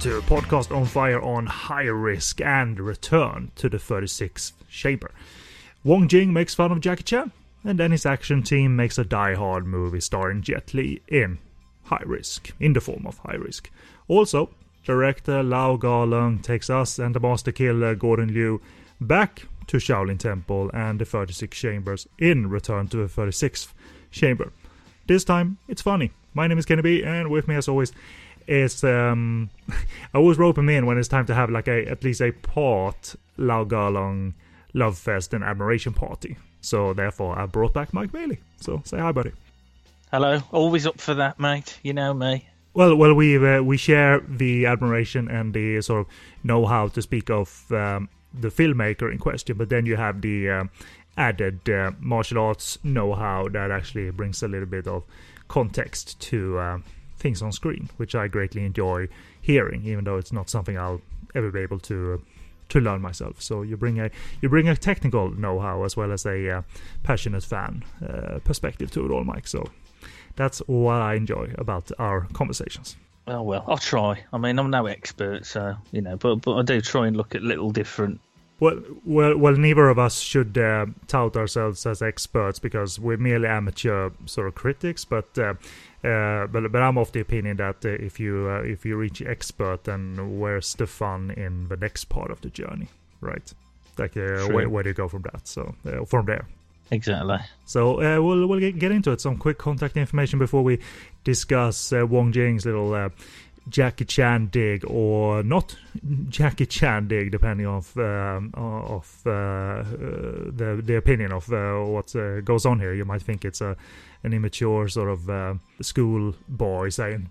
to Podcast on Fire on High Risk and Return to the 36th Chamber. Wong Jing makes fun of Jackie Chan, and then his action team makes a die-hard movie starring Jet Li in High Risk, in the form of High Risk. Also, director Lau Kar-leung takes us and the master killer Gordon Liu back to Shaolin Temple and the 36 Chambers in Return to the 36th Chamber. This time, it's funny. My name is Kenny B, and with me as always is um, I always rope him in when it's time to have like a at least a part Lau Kar-leung love fest and admiration party. So therefore, I brought back Mike Bailey. So say hi, buddy. Hello, always up for that, mate. You know me. Well, well, we uh, we share the admiration and the sort of know-how to speak of um, the filmmaker in question, but then you have the uh, added uh, martial arts know-how that actually brings a little bit of context to uh, things on screen, which I greatly enjoy hearing, even though it's not something I'll ever be able to to learn myself. So you bring a you bring a technical know-how as well as a uh, passionate fan uh, perspective to it all, Mike. So that's what I enjoy about our conversations. Oh well, I'll try. I mean, I'm no expert, so you know, but but I do try and look at little different well, well, well. Neither of us should uh, tout ourselves as experts because we're merely amateur sort of critics. But, uh, uh, but, but I'm of the opinion that uh, if you uh, if you reach expert, then where's the fun in the next part of the journey, right? Like, uh, where, where do you go from that? So from there. Exactly. So we'll we'll get into it. Some quick contact information before we discuss Wong Jing's little Jackie Chan dig or not Jackie Chan dig, depending of um, of uh, the the opinion of uh, what uh, goes on here. You might think it's a an immature sort of uh, school boy saying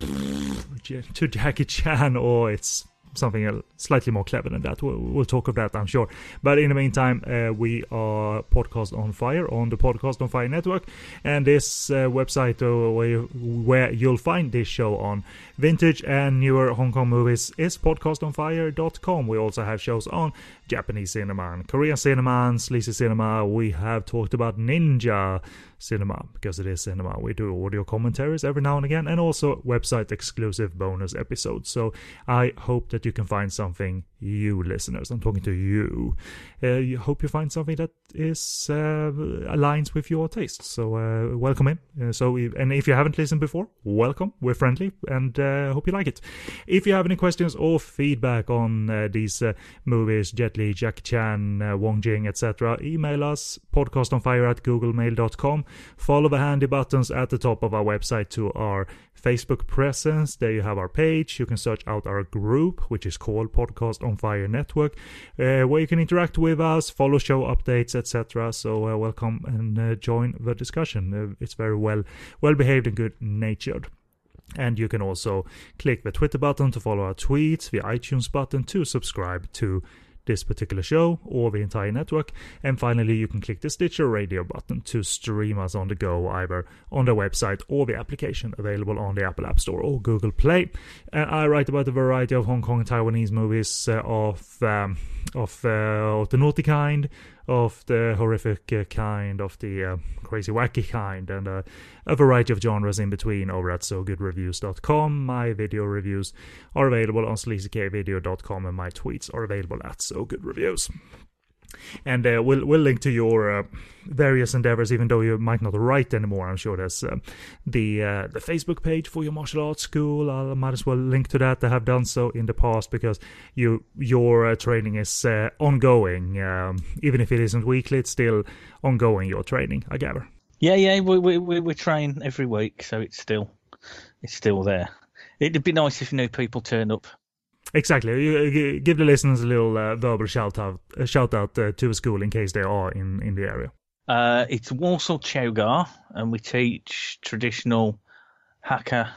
to Jackie Chan, or it's something slightly more clever than that. We'll, we'll, talk of that, I'm sure. But in the meantime, uh, we are Podcast on Fire on the Podcast on Fire network, and this uh, website uh, where, you, where you'll find this show on vintage and newer Hong Kong movies is podcastonfire.com. We also have shows on Japanese cinema and Korean cinema and sleazy cinema. We have talked about Ninja cinema because it is cinema. We do audio commentaries every now and again and also website exclusive bonus episodes. So I hope that you can find something, you listeners, I'm talking to you. Uh, you hope you find something that is uh, aligns with your tastes. So uh, welcome in. Uh, so and if you haven't listened before, welcome. We're friendly and uh, hope you like it. If you have any questions or feedback on uh, these movies, Jet Li, Jackie Chan, Wong Jing, etc., email us podcastonfire at googlemail.com Follow the handy buttons at the top of our website to our Facebook presence. There you have our page. You can search out our group, which is called Podcast on Fire Network, uh, where you can interact with us, follow show updates, etc. So uh, welcome and uh, join the discussion. Uh, it's very well well behaved and good natured. And you can also click the Twitter button to follow our tweets, the iTunes button to subscribe to this particular show or the entire network. And finally, you can click the Stitcher radio button to stream us on the go, either on the website or the application available on the Apple App Store or Google Play. And I write about a variety of Hong Kong and Taiwanese movies uh, of um, of, uh, of the naughty kind, of the horrific uh, kind, of the uh, crazy wacky kind, and uh, a variety of genres in between over at SoGoodReviews.com. My video reviews are available on sleazykvideo.com, and my tweets are available at SoGoodReviews. And uh, we'll we'll link to your uh, various endeavors, even though you might not write anymore. I'm sure there's uh, the uh, the Facebook page for your martial arts school. I might as well link to that. I have done so in the past because you your uh, training is uh, ongoing, um, even if it isn't weekly. It's still ongoing. Your training, I gather. Yeah, yeah, we we we train every week, so it's still it's still there. It'd be nice if new people turn up Exactly. You, give the listeners a little uh, verbal shout out, uh, shout out uh, to a school in case they are in, in the area. Uh, it's Walsall Chow Gar, and we teach traditional Hakka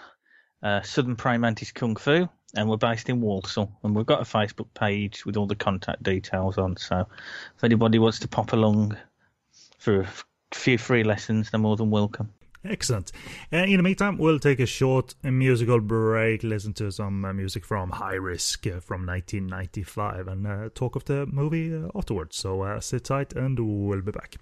uh, Southern Praying Mantis Kung Fu, and we're based in Walsall. And we've got a Facebook page with all the contact details on. So if anybody wants to pop along for a few free lessons, they're more than welcome. Excellent. Uh, in the meantime, we'll take a short musical break, listen to some uh, music from High Risk uh, from 1995, and uh, talk of the movie uh, afterwards. So uh, sit tight, and we'll be back.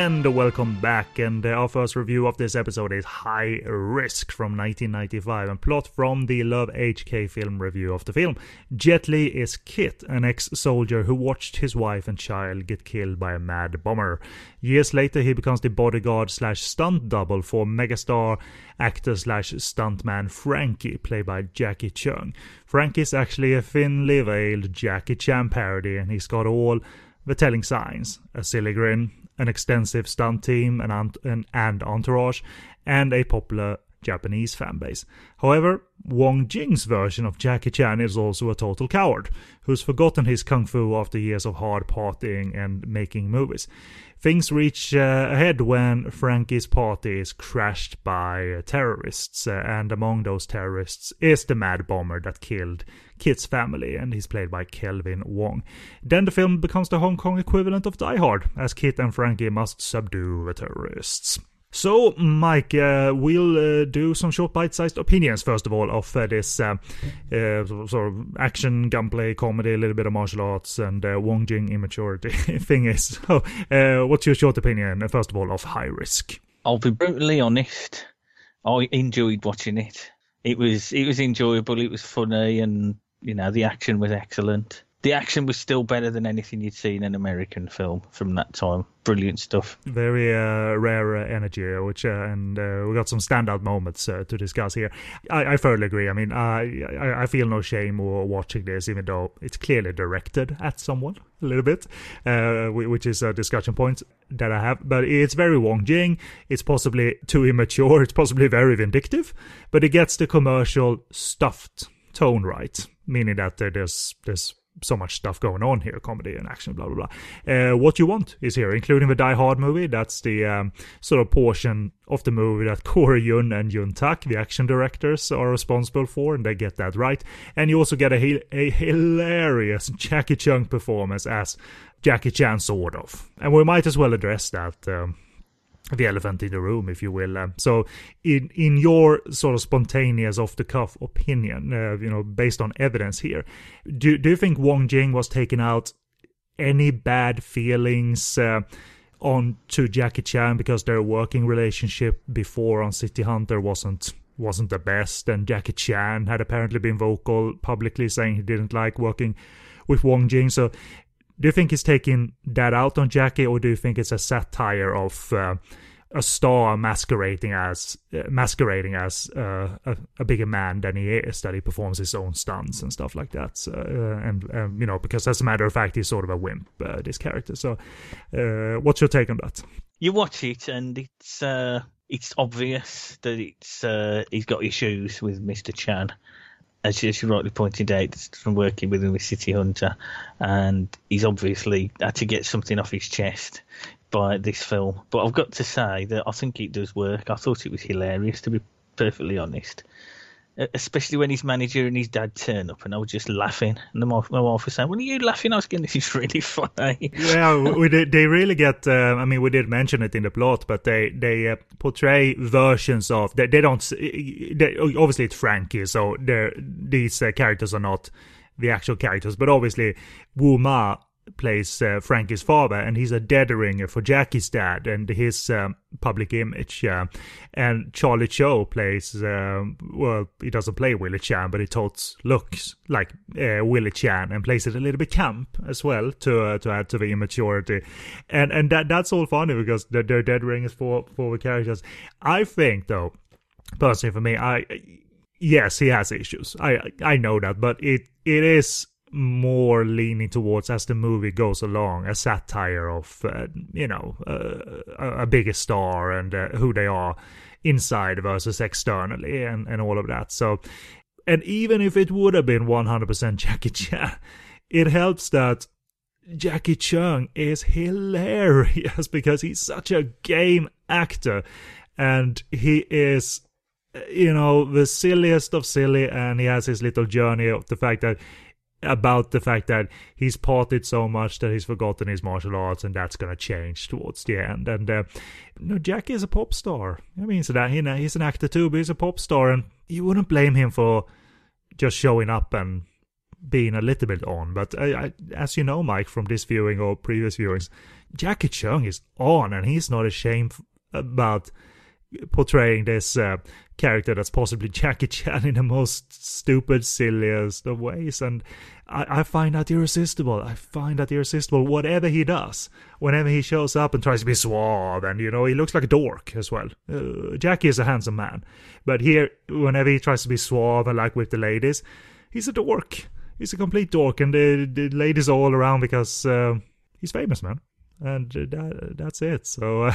And welcome back. And uh, our first review of this episode is High Risk from 1995, and plot from the Love HK film review of the film. Jet Li is Kit, an ex soldier who watched his wife and child get killed by a mad bomber. Years later, he becomes the bodyguard slash stunt double for megastar actor slash stuntman Frankie, played by Jacky Cheung. Frankie is actually a thinly veiled Jackie Chan parody, and he's got all the telling signs a silly grin, an extensive stunt team and, and, and entourage, and a popular Japanese fanbase. However, Wong Jing's version of Jackie Chan is also a total coward, who's forgotten his kung fu after years of hard partying and making movies. Things reach uh, ahead when Frankie's party is crashed by terrorists, uh, and among those terrorists is the mad bomber that killed Kit's family, and he's played by Kelvin Wong. Then the film becomes the Hong Kong equivalent of Die Hard, as Kit and Frankie must subdue the terrorists. So, Mike, uh, we'll uh, do some short bite-sized opinions first of all of uh, this uh, uh, sort of action, gunplay, comedy, a little bit of martial arts, and uh, Wong Jing immaturity thing is. So, what's your short opinion, first of all, of High Risk? I'll be brutally honest. I enjoyed watching it. It was it was enjoyable. It was funny, and you know the action was excellent the action was still better than anything you'd seen in an American film from that time. Brilliant stuff. Very uh, rare uh, energy, uh, which uh, and uh, we got some standout moments uh, to discuss here. I, I agree. I mean, I, I feel no shame watching this, even though it's clearly directed at someone a little bit, which is a discussion point that I have. But it's very Wong Jing. It's possibly too immature. It's possibly very vindictive, but it gets the commercial stuffed tone right, meaning that there's there's so much stuff going on here comedy and action blah blah blah. Uh, what you want is here including the die hard movie. That's the um, sort of portion of the movie that corey yuen and Yuen Tak the action directors are responsible for and they get that right. And you also get a, a hilarious Jacky Cheung performance as jackie chan sort of. And we might as well address that um, the elephant in the room, if you will. Um, so, in in your sort of spontaneous, off the cuff opinion, uh, you know, based on evidence here, do do you think Wong Jing was taking out any bad feelings? Uh, on to Jackie Chan because their working relationship before on City Hunter wasn't wasn't the best, and Jackie Chan had apparently been vocal publicly saying he didn't like working with Wong Jing. So do you think he's taking that out on Jackie, or do you think it's a satire of uh, a star masquerading as uh, masquerading as uh, a, a, bigger man than he is? That he performs his own stunts and stuff like that, so, uh, and um, you know, because as a matter of fact, he's sort of a wimp, uh, this character. So, uh, what's your take on that? You watch it, and it's it's obvious that it's he's got issues with Mister Chan as you rightly pointed out, from working with him with City Hunter, and he's obviously had to get something off his chest by this film. But I've got to say that I think it does work. I thought it was hilarious, to be perfectly honest especially when his manager and his dad turn up, and I was just laughing. And my, wife was saying, "When are you laughing?" I was going, "This is really funny." yeah, we did, they really get. Uh, I mean, we did mention it in the plot, but they they uh, portray versions of. They, they don't. They, obviously, it's Frankie, so these uh, characters are not the actual characters, but obviously, Wu Ma plays uh, Frankie's father, and he's a dead ringer for Jackie's dad and his um, public image. Uh, and Charlie Cho plays, uh, well, he doesn't play Willie Chan, but he looks like uh, Willie Chan and plays it a little bit camp as well to uh, to add to the immaturity. And and that that's all funny because they're, they're dead ringers for for the characters. I think though, personally for me, I yes he has issues. I I know that, but it it is more leaning towards as the movie goes along a satire of uh, you know uh, a bigger star and uh, who they are inside versus externally and, and all of that. So and even if it would have been 100% Jackie Chan it helps that Jacky Cheung is hilarious because he's such a game actor and he is you know the silliest of silly and he has his little journey of the fact that about the fact that he's partied so much that he's forgotten his martial arts and that's going to change towards the end and uh, you know Jackie is a pop star I mean so that he's an actor too but he's a pop star and you wouldn't blame him for just showing up and being a little bit on. But I, I, as you know, Mike, from this viewing or previous viewings, Jacky Cheung is on, and he's not ashamed about portraying this uh, character that's possibly Jackie Chan in the most stupid, silliest of ways. And I, I, find that irresistible. I find that irresistible. Whatever he does, whenever he shows up and tries to be suave, and you know, he looks like a dork as well. Uh, Jackie is a handsome man, but here, whenever he tries to be suave and like with the ladies, he's a dork. He's a complete dork, and the, the ladies are all around because uh, he's famous, man and that, that's it. So, uh,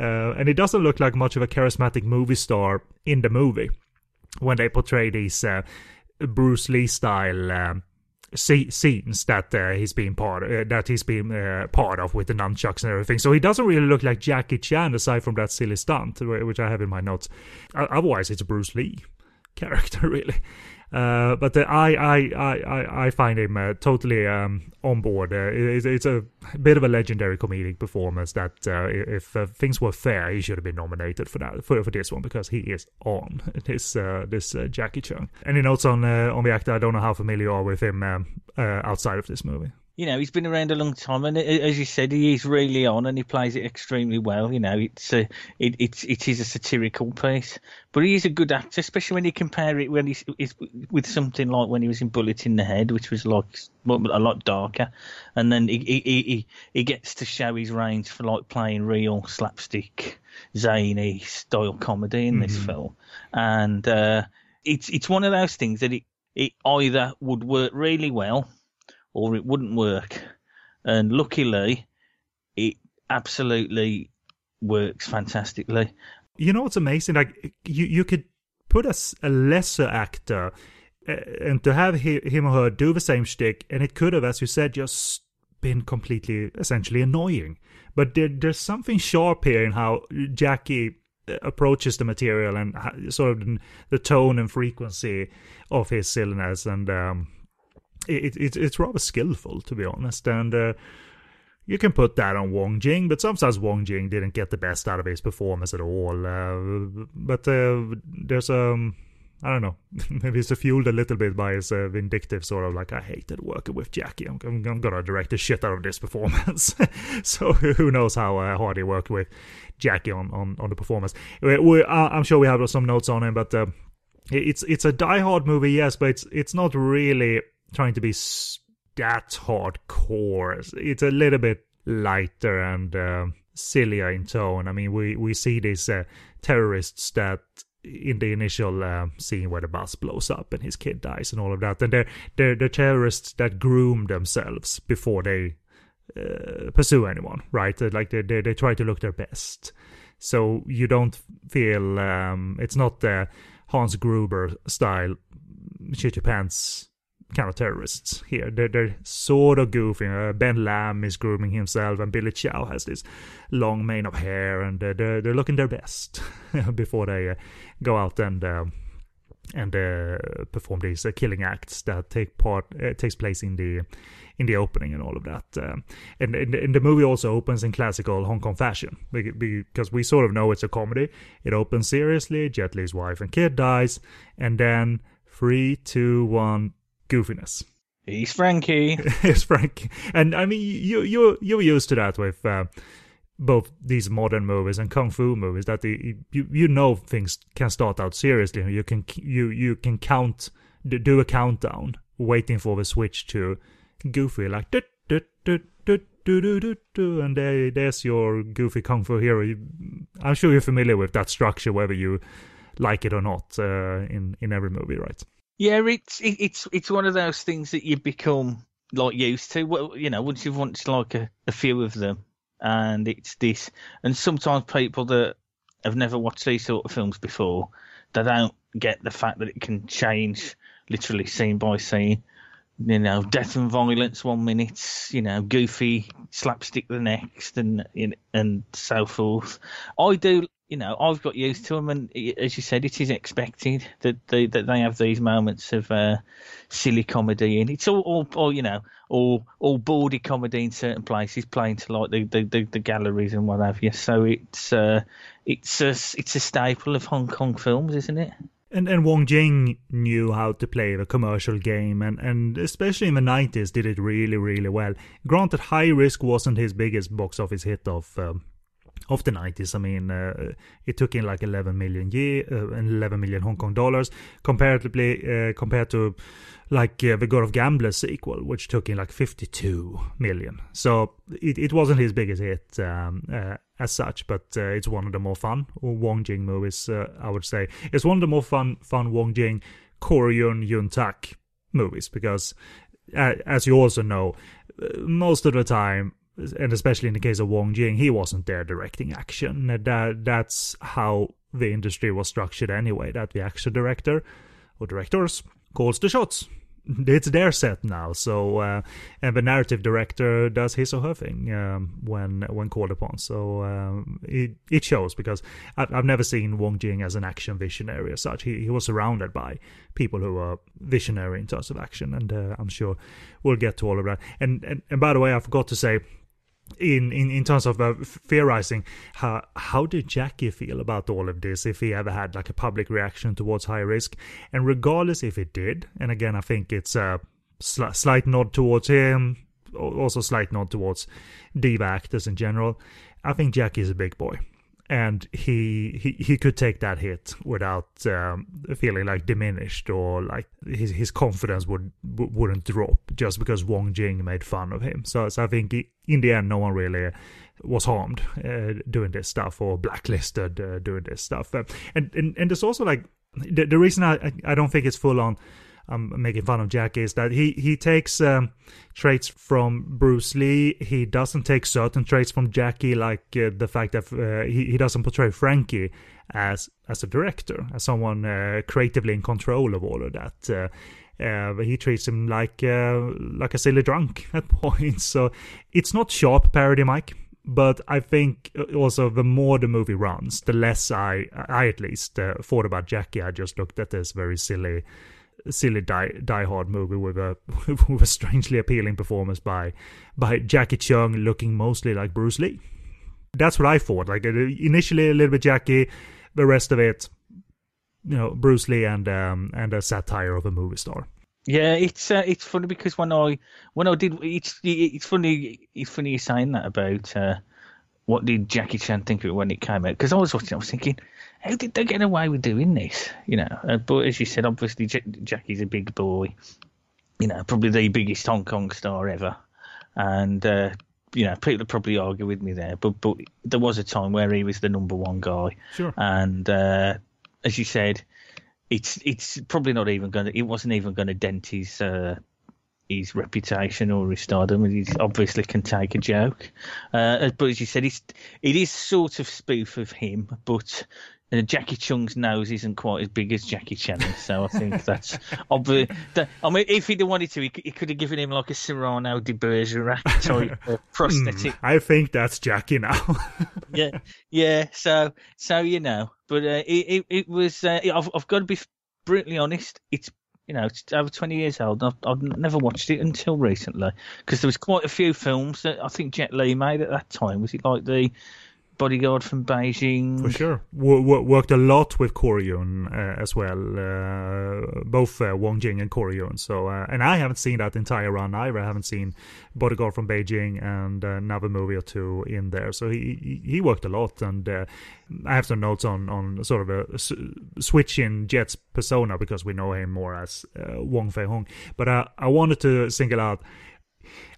uh, and it doesn't look like much of a charismatic movie star in the movie when they portray these uh, Bruce Lee style um, scenes that uh, he's been part of, uh, that he's been uh, part of with the nunchucks and everything. So he doesn't really look like Jackie Chan aside from that silly stunt, which I have in my notes. Otherwise, it's a Bruce Lee character, really. Uh, but uh, I, I, I, I find him uh, totally um, on board. Uh, it's, it's, a bit of a legendary comedic performance that uh, if uh, things were fair, he should have been nominated for that for, for this one because he is on this this Jacky Cheung. Any notes on on the actor? I don't know how familiar you are with him um, outside of this movie you know, he's been around a long time, and as you said, he is really on, and he plays it extremely well. You know, it's a, it, it's it is a satirical piece, but he is a good actor, especially when you compare it when he's, he's with something like when he was in Bullet in the Head, which was like a lot darker, and then he he he, he gets to show his range for like playing real slapstick, zany style comedy in mm-hmm. this film, and uh, it's it's one of those things that it it either would work really well or it wouldn't work. And luckily, it absolutely works fantastically. You know what's amazing? Like you, you could put a, a lesser actor uh, and to have he, him or her do the same shtick, and it could have, as you said, just been completely, essentially annoying. But there, there's something sharp here in how Jackie uh, approaches the material and sort of the tone and frequency of his silliness and um, it, it, it's rather skillful, to be honest. And uh, you can put that on Wong Jing, but sometimes Wong Jing didn't get the best out of his performance at all. Uh, but uh, there's um. I don't know. Maybe it's fueled a little bit by his uh, vindictive sort of like, I hated working with Jackie. I'm, I'm, I'm gonna direct the shit out of this performance. so who knows how uh, hard he worked with Jackie on, on, on the performance. We, we, I'm sure we have some notes on him, but uh, it's it's a Die Hard movie, yes, but it's it's not really trying to be that hardcore. It's a little bit lighter and uh, sillier in tone. I mean, we we see these uh, terrorists that in the initial uh, scene where the bus blows up and his kid dies and all of that, and they're they're the terrorists that groom themselves before they uh, pursue anyone, right? Like they, they they try to look their best. So you don't feel um, it's not the Hans Gruber style shit your pants kind of terrorists here. They're, they're sort of goofy. Uh, Ben Lam is grooming himself, and Billy Chow has this long mane of hair, and uh, they're they're looking their best before they uh, go out and. Um, and uh, perform these uh, killing acts that take part takes place in the in the opening and all of that. Um, and, and, and, the movie also opens in classical Hong Kong fashion because we sort of know it's a comedy. It opens seriously. Jet Li's wife and kid dies, and then three, two, one, goofiness. He's Frankie. it's Frankie, and I mean you you you're used to that with. Uh, both these modern movies and kung fu movies that the, you you know things can start out seriously. You can you you can count do a countdown, waiting for the switch to goofy like do do do do do do do, and there, there's your goofy kung fu hero. I'm sure you're familiar with that structure, whether you like it or not, uh, in in every movie, right? Yeah, it's it, it's it's one of those things that you become like used to. Well, you know, once you've watched like a, a few of them, and it's this. And sometimes people that have never watched these sort of films before, they don't get the fact that it can change literally scene by scene. You know, death and violence one minute, you know, goofy slapstick the next, and and so forth. I do you know, I've got used to them, and as you said, it is expected that they that they have these moments of uh, silly comedy, and it's all, all, all, you know, all all bawdy comedy in certain places, playing to like the the, the, the galleries and what have you. So it's uh, it's a it's a staple of Hong Kong films, isn't it? And and Wong Jing knew how to play the commercial game, and, and especially in the nineties, did it really really well. Granted, High Risk wasn't his biggest box office hit of um, of the 90s. I mean, uh, it took in like 11 million year, uh, 11 million Hong Kong dollars, comparatively uh, compared to like uh, the God of Gamblers sequel, which took in like 52 million. So it, it wasn't his biggest hit um, uh, as such, but uh, it's one of the more fun Wong Jing movies, I would say. It's one of the more fun, fun Wong Jing, Korean Yuen Tak movies because, as you also know, most of the time and especially in the case of Wong Jing, he wasn't there directing action. That that's how the industry was structured anyway. That the action director or directors calls the shots. It's their set now, so uh, and the narrative director does his or her thing um, when when called upon. So um, it it shows because I've, I've never seen Wong Jing as an action visionary as such. He he was surrounded by people who are visionary in terms of action, and uh, I'm sure we'll get to all of that. And, and and by the way, I forgot to say in, in, in terms of uh, theorizing, how how did Jackie feel about all of this? If he ever had like a public reaction towards high risk, and regardless if it did, and again I think it's a sl- slight nod towards him, also slight nod towards diva actors in general. I think Jackie is a big boy and he he he could take that hit without um, feeling like diminished or like his his confidence would wouldn't drop just because Wong Jing made fun of him. So, so I think in the end, no one really was harmed uh, doing this stuff or blacklisted uh, doing this stuff. Uh, and, and and there's also like the, the reason I I don't think it's full on I'm making fun of Jack is that he he takes um, traits from Bruce Lee. He doesn't take certain traits from Jackie, like uh, the fact that uh, he he doesn't portray Frankie as as a director, as someone uh, creatively in control of all of that. Uh, uh, he treats him like uh, like a silly drunk at points. So it's not sharp parody, Mike. But I think also the more the movie runs, the less I, I at least thought about Jackie. I just looked at this very silly silly die, die hard movie with a with a strangely appealing performance by by Jacky Cheung looking mostly like Bruce Lee. That's what I thought. Like uh, initially a little bit Jackie, the rest of it, you know, Bruce Lee and um and a satire of a movie star. Yeah, it's uh, it's funny because when I when I did it's it's funny it's funny you saying that about uh, what did Jackie Chan think of it when it came out because I was watching I was thinking how did they get away with doing this? You know, uh, but as you said, obviously J- Jackie's a big boy. You know, probably the biggest Hong Kong star ever, and uh, you know, people probably argue with me there, but but there was a time where he was the number one guy. Sure. And uh, as you said, it's it's probably not even going to. It wasn't even going to dent his uh, his reputation or his stardom. And he obviously can take a joke, uh, but as you said, it's it is sort of spoof of him, but and Jacky Cheung's nose isn't quite as big as Jackie Chan's, so I think that's obvious. I mean, if he'd wanted to, he, he could have given him like a Cyrano de Bergerac type uh, prosthetic. Mm, I think that's Jackie now. yeah, yeah. So, so you know, but uh, it, it, it was. Uh, I've, I've got to be brutally honest. It's you know, over 20 years old. I've, I've never watched it until recently because there was quite a few films that I think Jet Li made at that time. Was it like the bodyguard from Beijing. For sure. W- w- worked a lot with Corey Yuen uh, as well, uh, both uh, Wong Jing and Corey Yuen. So, uh, and I haven't seen that entire run either. I haven't seen Bodyguard from Beijing and uh, another movie or two in there. So he he worked a lot, and uh, I have some notes on on sort of a s- switch in Jet's persona because we know him more as Wong Fei Hung. But I wanted to single out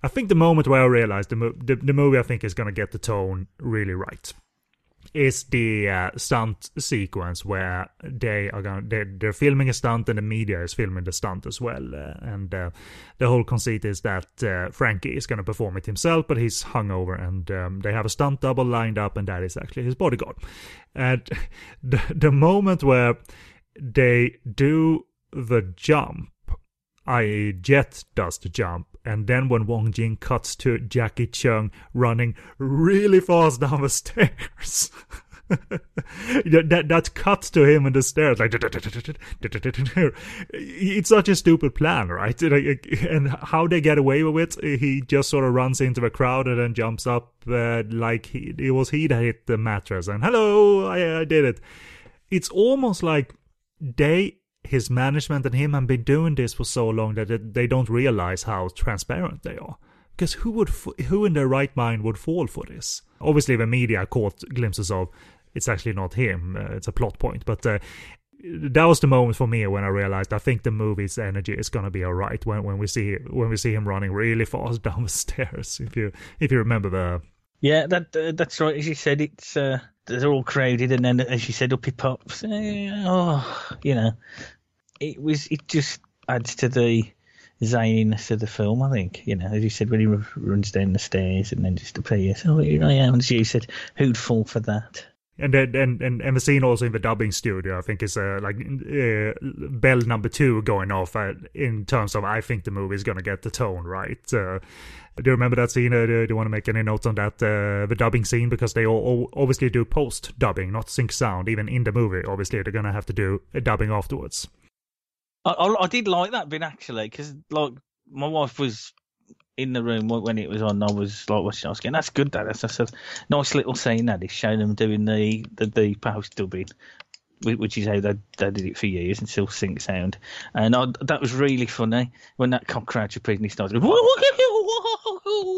I think the moment where I realized the, the, the movie I think is going to get the tone really right is the uh, stunt sequence where they are going they're, they're filming a stunt and the media is filming the stunt as well uh, and uh, the whole conceit is that uh, Frankie is going to perform it himself but he's hungover and um, they have a stunt double lined up and that is actually his bodyguard and the, the moment where they do the jump i.e. Jet does the jump and then when Wong Jing cuts to Jacky Cheung running really fast down the stairs. that that cuts to him in the stairs like it's such a stupid plan right and how they get away with it he just sort of runs into the crowd and then jumps up uh, like he, it was he that hit the mattress and hello I, I did it it's almost like they his management and him have been doing this for so long that they don't realize how transparent they are. Because who would, who in their right mind would fall for this? Obviously, the media caught glimpses of it's actually not him. Uh, it's a plot point, but uh, that was the moment for me when I realized I think the movie's energy is gonna be alright when when we see when we see him running really fast down the stairs. If you if you remember the yeah, that uh, that's right. As you said, it's uh, they're all crowded, and then as you said, up he pops. Eh, oh, you know, it was it just adds to the zaniness of the film. I think you know, as you said, when he runs down the stairs and then just appears. Oh, here I am. As you said, who'd fall for that? And then and, and and the scene also in the dubbing studio, I think, is uh, like uh, bell number two going off uh, in terms of I think the movie is gonna get the tone right. Uh, do you remember that scene? Uh, do, you want to make any notes on that? Uh, the dubbing scene, because they all, all obviously do post dubbing, not sync sound, even in the movie. Obviously, they're going to have to do dubbing afterwards. I, I, I did like that bit actually, because like my wife was in the room when it was on. I was like watching. I was going, "That's good, Dad." That's, that's a nice little scene. That is showing them doing the the, the post dubbing which is how they, they did it for years and still sync sound. And I, that was really funny when that cockroach appeared and he started, whoa,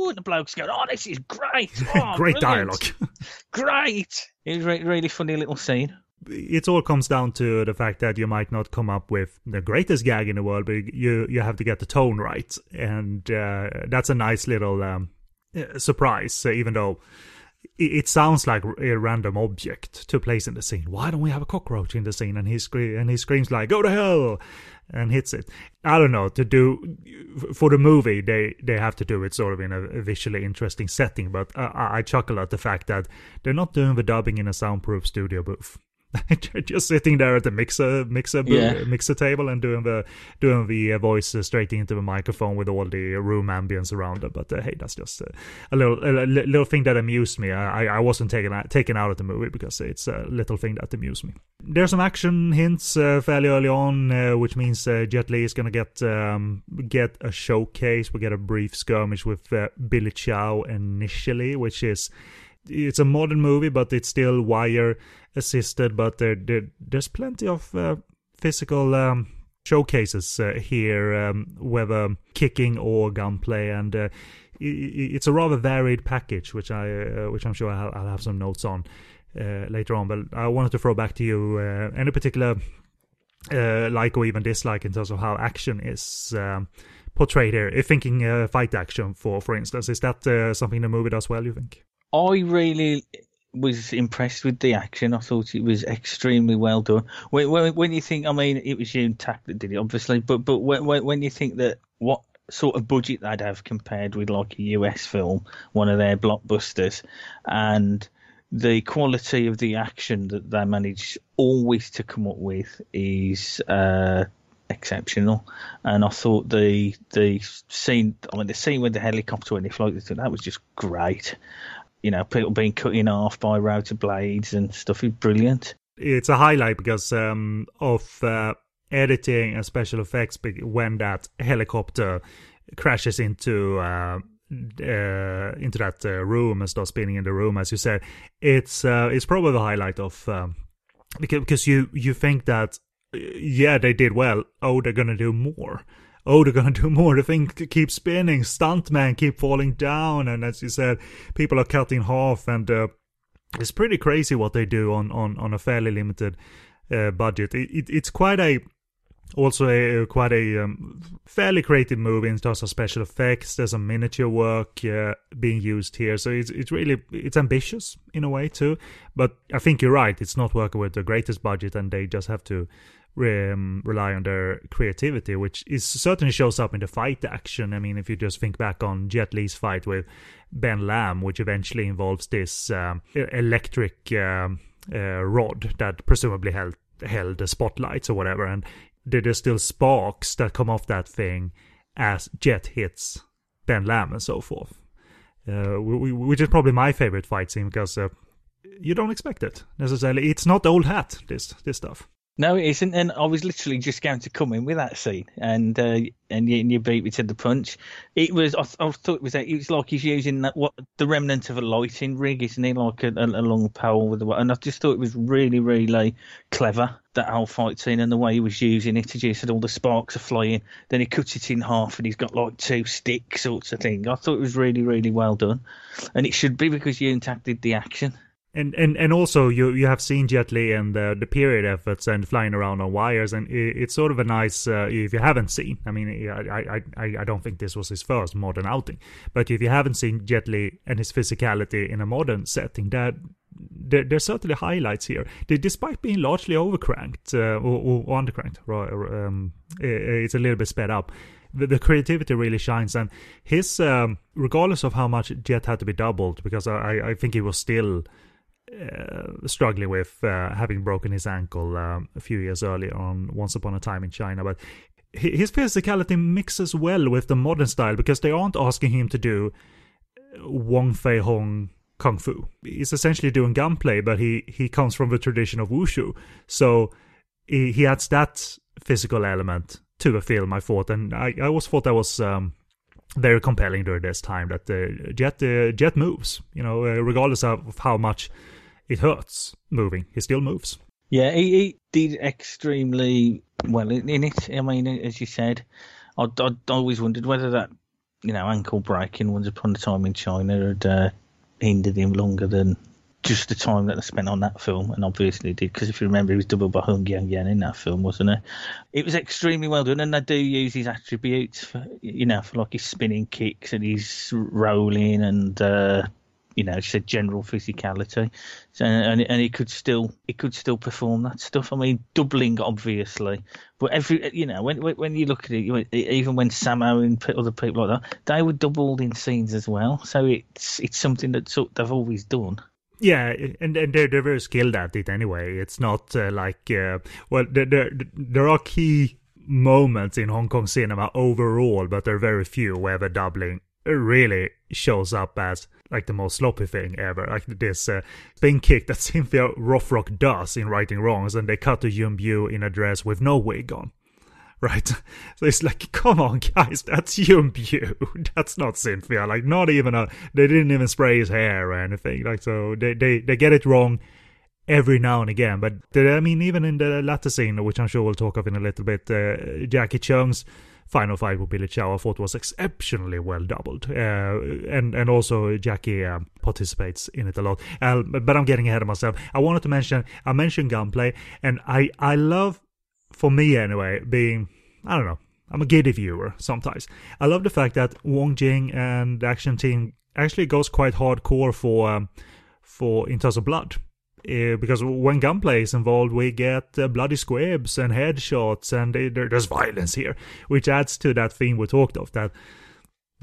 and the bloke's going, oh, this is great. Oh, great dialogue. great. It was a re- really funny little scene. It all comes down to the fact that you might not come up with the greatest gag in the world, but you you have to get the tone right, and uh, that's a nice little um, surprise. Even though it sounds like a random object to place in the scene. Why don't we have a cockroach in the scene? And he and he screams like "Go to hell!" and hits it. I don't know. To do for the movie, they they have to do it sort of in a, visually interesting setting. But I, I chuckle at the fact that they're not doing the dubbing in a soundproof studio booth. just sitting there at the mixer mixer yeah. mixer table and doing the doing the uh, voice uh, straight into the microphone with all the room ambience around them. But uh, hey, that's just uh, a little a little thing that amused me. I I wasn't taken out, taken out of the movie because it's a little thing that amused me. There's some action hints uh, fairly early on, uh, which means Jet Li is gonna get um, get a showcase. We get a brief skirmish with Billy Chow initially, which is it's a modern movie, but it's still wire assisted. But there, there there's plenty of uh, physical um, showcases uh, here, um, whether kicking or gunplay, and uh, it's a rather varied package, which I uh, which I'm sure I'll, I'll, have some notes on uh, later on. But I wanted to throw back to you uh, any particular like or even dislike in terms of how action is. Um, portrayed here, thinking fight action for for instance, is that something the movie does well? You think? I really was impressed with the action. I thought it was extremely well done. When, when, when you think, I mean, it was Yuen Tak that did it, obviously, but but when, when you think that what sort of budget they'd have compared with like a US film, one of their blockbusters, and the quality of the action that they manage always to come up with is uh, exceptional. And I thought the the scene, I mean, the scene with the helicopter when they floated, that was just great you know, people being cut in half by rotor blades and stuff is brilliant. It's a highlight because um, of uh, editing and special effects when that helicopter crashes into uh, uh, into that uh, room and starts spinning in the room, as you said. It's uh, it's probably the highlight of um, because because you you think that yeah they did well. Oh, they're gonna do more oh, they're going to do more. The thing keeps spinning. Stuntmen keep falling down. And as you said, people are cut in half. And uh, it's pretty crazy what they do on, on, on a fairly limited uh, budget. It, it, it's quite a also a quite a um, fairly creative movie in terms of special effects. There's some miniature work uh, being used here, so it's it's really it's ambitious in a way too. But I think you're right; it's not working with the greatest budget, and they just have to um, rely on their creativity, which is certainly shows up in the fight action. I mean, if you just think back on Jet Li's fight with Ben Lam, which eventually involves this um, electric um, uh, rod that presumably held held the spotlights or whatever, and there's still sparks that come off that thing as Jet hits Ben Lam and so forth. Uh, which is probably my favorite fight scene because uh, you don't expect it necessarily. It's not old hat. This this stuff. No, it isn't. And I was literally just going to come in with that scene, and uh, and, you, and you beat me to the punch. It was. I, I thought it was. It was like he's using that what the remnant of a lighting rig, isn't he? Like a, a, long pole with the. And I just thought it was really, really clever that whole fight scene and the way he was using it. He just said all the sparks are flying. Then he cuts it in half, and he's got like two sticks, sorts of thing. I thought it was really, really well done, and it should be because Yuen Tak did the action. And, and and also you you have seen Jet Li and the the period efforts and flying around on wires and it, it's sort of a nice uh, if you haven't seen I mean I, I I don't think this was his first modern outing but if you haven't seen Jet Li and his physicality in a modern setting that there, there's certainly highlights here despite being largely overcranked uh, or, or undercranked um, it's a little bit sped up. The, the, creativity really shines and his um, regardless of how much Jet had to be doubled because I I think he was still uh, struggling with uh, having broken his ankle um, a few years earlier on Once Upon a Time in China. But his physicality mixes well with the modern style because they aren't asking him to do uh, Wong Fei Hung kung fu. He's essentially doing gunplay, but he he comes from the tradition of wushu, so he, he adds that physical element to the film. I thought, and I, I always thought that was um, very compelling during this time that uh, Jet uh, Jet moves, you know, uh, regardless of how much it hurts moving. He still moves. Yeah, he, he did extremely well in, in, it. I mean, as you said, I always wondered whether that, you know, ankle breaking once upon a time in China had uh, hindered him longer than just the time that I spent on that film, and obviously it did because if you remember, he was doubled by Hung Yang Yan in that film, wasn't it? It was extremely well done, and they do use his attributes for you know for like his spinning kicks and his rolling and uh, you know, said general physicality, so, and and he could still he could still perform that stuff. I mean, doubling obviously, but every you know when when you look at it, even when Sammo and other people like that, they were doubled in scenes as well. So it's it's something that they've always done. Yeah, and and they're they're very skilled at it anyway. It's not uh, like uh, well, there, there there are key moments in Hong Kong cinema overall, but there are very few where the doubling really shows up as like the most sloppy thing ever. Like this uh, spin kick that Cynthia Rothrock does in Righting Wrongs, and they cut to Yuen Biao in a dress with no wig on. Right? So it's like, come on, guys, that's Yuen Biao. That's not Cynthia. Like, not even a. They didn't even spray his hair or anything. Like, so they, they, they get it wrong every now and again. But I mean, even in the latter scene, which I'm sure we'll talk of in a little bit, uh, Jacky Cheung's final fight with Billy Chow I thought was exceptionally well doubled. Uh, and and also Jackie uh, participates in it a lot. Uh, but I'm getting ahead of myself. I wanted to mention I mentioned gunplay, and I I love for me anyway being I don't know I'm a giddy viewer sometimes. I love the fact that Wong Jing and the action team actually goes quite hardcore for um, for in terms of blood. Uh, because when gunplay is involved, we get uh, bloody squibs and headshots, and there, there's violence here, which adds to that theme we talked of that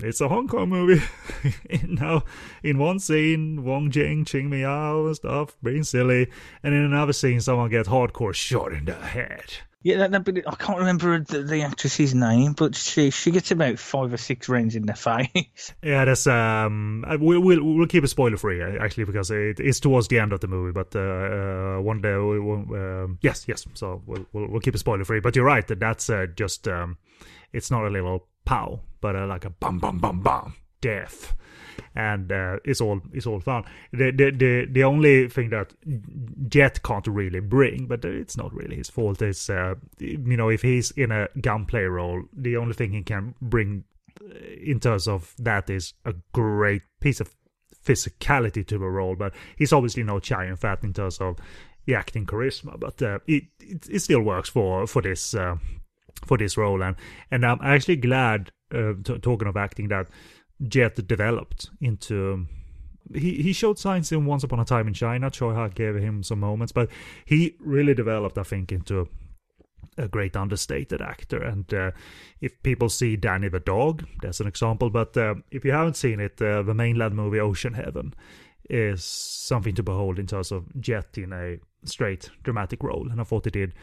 it's a Hong Kong movie. now, in one scene, Wong Jing, Chingmy Yau and stuff, being silly, and in another scene, someone gets hardcore shot in the head. Yeah, that, that, I can't remember the, the, actress's name, but she she gets about five or six rounds in the face. Yeah, that's um, uh, we'll we'll, we'll keep it spoiler free uh, actually because it's towards the end of the movie. But uh, uh, one day, we will, um, yes, yes. So we'll, we'll, we'll keep it spoiler free. But you're right that that's uh, just um, it's not a little pow, but uh, like a bum bum bum bum death and uh, it's all it's all fun. The, the the the only thing that Jet can't really bring, but it's not really his fault, is uh, you know if he's in a gunplay role, the only thing he can bring uh, in terms of that is a great piece of physicality to the role. But he's obviously no giant fat in terms of the acting charisma, but uh, it, it, it still works for for this. Uh, for this role and and I'm actually glad uh, t- talking of acting that Jet developed into. He, he showed signs in Once Upon a Time in China. Tsui Hark gave him some moments, but he really developed, I think, into a great understated actor. And uh, if people see Danny the dog, that's an example. But uh, if you haven't seen it, uh, the mainland movie Ocean Heaven is something to behold in terms of Jet in a straight dramatic role. And I thought he did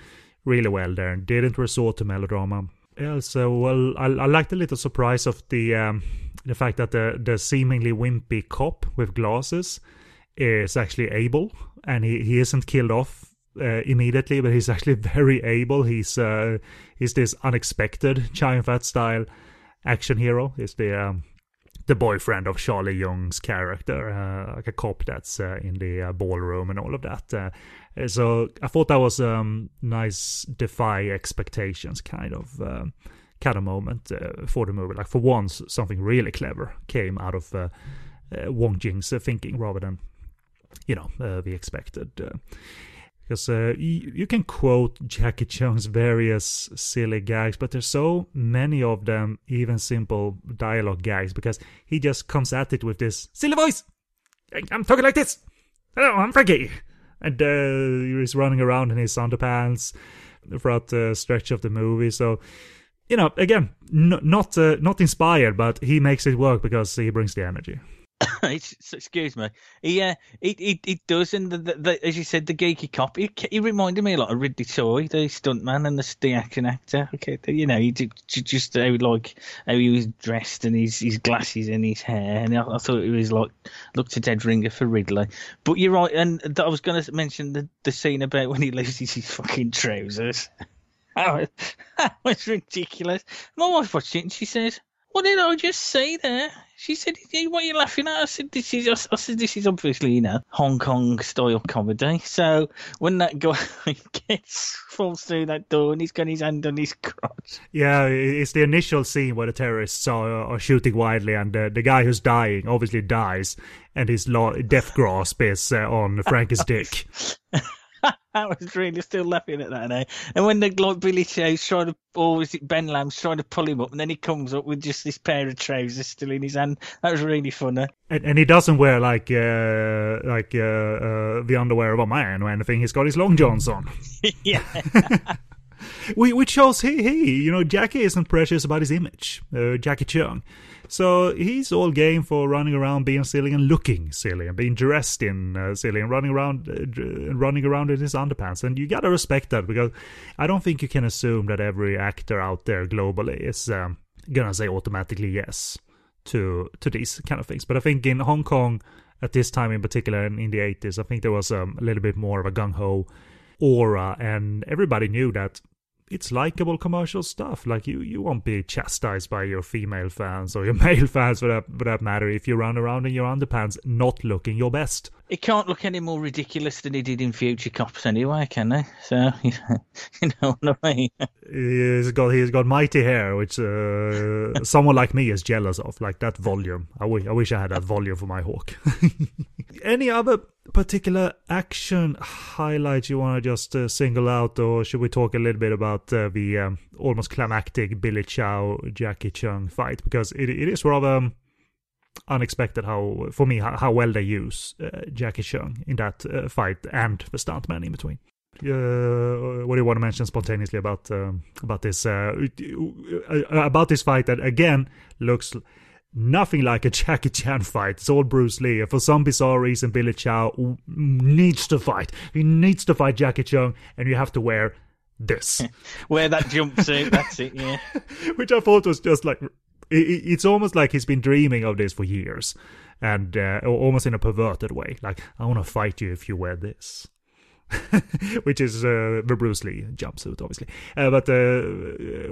really well there and didn't resort to melodrama. Yeah, so well, I, I like the little surprise of the um, the fact that the the seemingly wimpy cop with glasses is actually able, and he, he isn't killed off uh, immediately, but he's actually very able. He's uh, he's this unexpected Chow Fat style action hero. He's the um, the boyfriend of Charlie Young's character, uh, like a cop that's uh, in the uh, ballroom and all of that. Uh, so I thought that was um, nice defy expectations kind of of moment uh, for the movie. Like for once, something really clever came out of uh, Wong Jing's thinking rather than you know the expected because uh, you, can quote Jacky Cheung's various silly gags, but there's so many of them, even simple dialogue gags, because he just comes at it with this silly voice. I'm talking like this. Hello, I'm Frankie. And uh, he's running around in his underpants throughout the stretch of the movie. So, you know, again, n- not uh, not inspired, but he makes it work because he brings the energy. excuse me. He, uh, he, he, does, and the, the, the, as you said, the geeky cop. He, he reminded me a lot of Ridley Tsui, the stuntman and the, the action actor. Okay, you know, he did, just how like how he was dressed and his his glasses and his hair, and I, I thought it was like looked at Ed Ringer for Ridley. But you're right, and I was going to mention the the scene about when he loses his fucking trousers. that was ridiculous. My wife watched it and she says, "What did I just say there?" She said, "What are you laughing at?" I said, "This is I said this is obviously you know Hong Kong style comedy." So when that guy gets falls through that door and he's got his hand on his crotch. Yeah, it's the initial scene where the terrorists are, are shooting wildly, and uh, the guy who's dying obviously dies, and his death grasp is uh, on Frankie's dick. I was really still laughing at that. Eh? And when the like Billy Chow's trying to, or is it Ben Lam's trying to pull him up, and then he comes up with just this pair of trousers still in his hand. That was really funny. And, and he doesn't wear like uh, like uh, uh, the underwear of a man or anything. He's got his long johns on. yeah. We, which shows he, he, you know, Jackie isn't precious about his image. Uh, Jacky Cheung. So he's all game for running around being silly and looking silly and being dressed in uh, silly and running around uh, running around in his underpants. And you gotta respect that because I don't think you can assume that every actor out there globally is um, gonna say automatically yes to to these kind of things. But I think in Hong Kong at this time in particular in, in the 80s, I think there was um, a little bit more of a gung ho aura, and everybody knew that it's likable commercial stuff. Like you, you won't be chastised by your female fans or your male fans for that, for that matter if you run around in your underpants not looking your best. It can't look any more ridiculous than he did in Future Cops anyway, can they? So you know what I mean. He's got he's got mighty hair, which uh, someone like me is jealous of. Like that volume. I wish I wish I had that volume for my hawk. any other particular action highlights you want to just uh, single out, or should we talk a little bit about uh, the um, almost climactic Billy Chow Jacky Cheung fight? Because it, it is rather um, unexpected how, for me, how, how well they use uh, Jacky Cheung in that uh, fight and the stuntman in between. Uh, what do you want to mention spontaneously about um, about this uh, about this fight that again looks nothing like a Jackie Chan fight. It's all Bruce Lee. For some bizarre reason, Billy Chow needs to fight. He needs to fight Jacky Cheung, and you have to wear this. wear that jumpsuit. That's it. Yeah. Which I thought was just like it's almost like he's been dreaming of this for years, and uh, almost in a perverted way. Like I want to fight you if you wear this. which is uh, the Bruce Lee jumpsuit, obviously. Uh, but uh,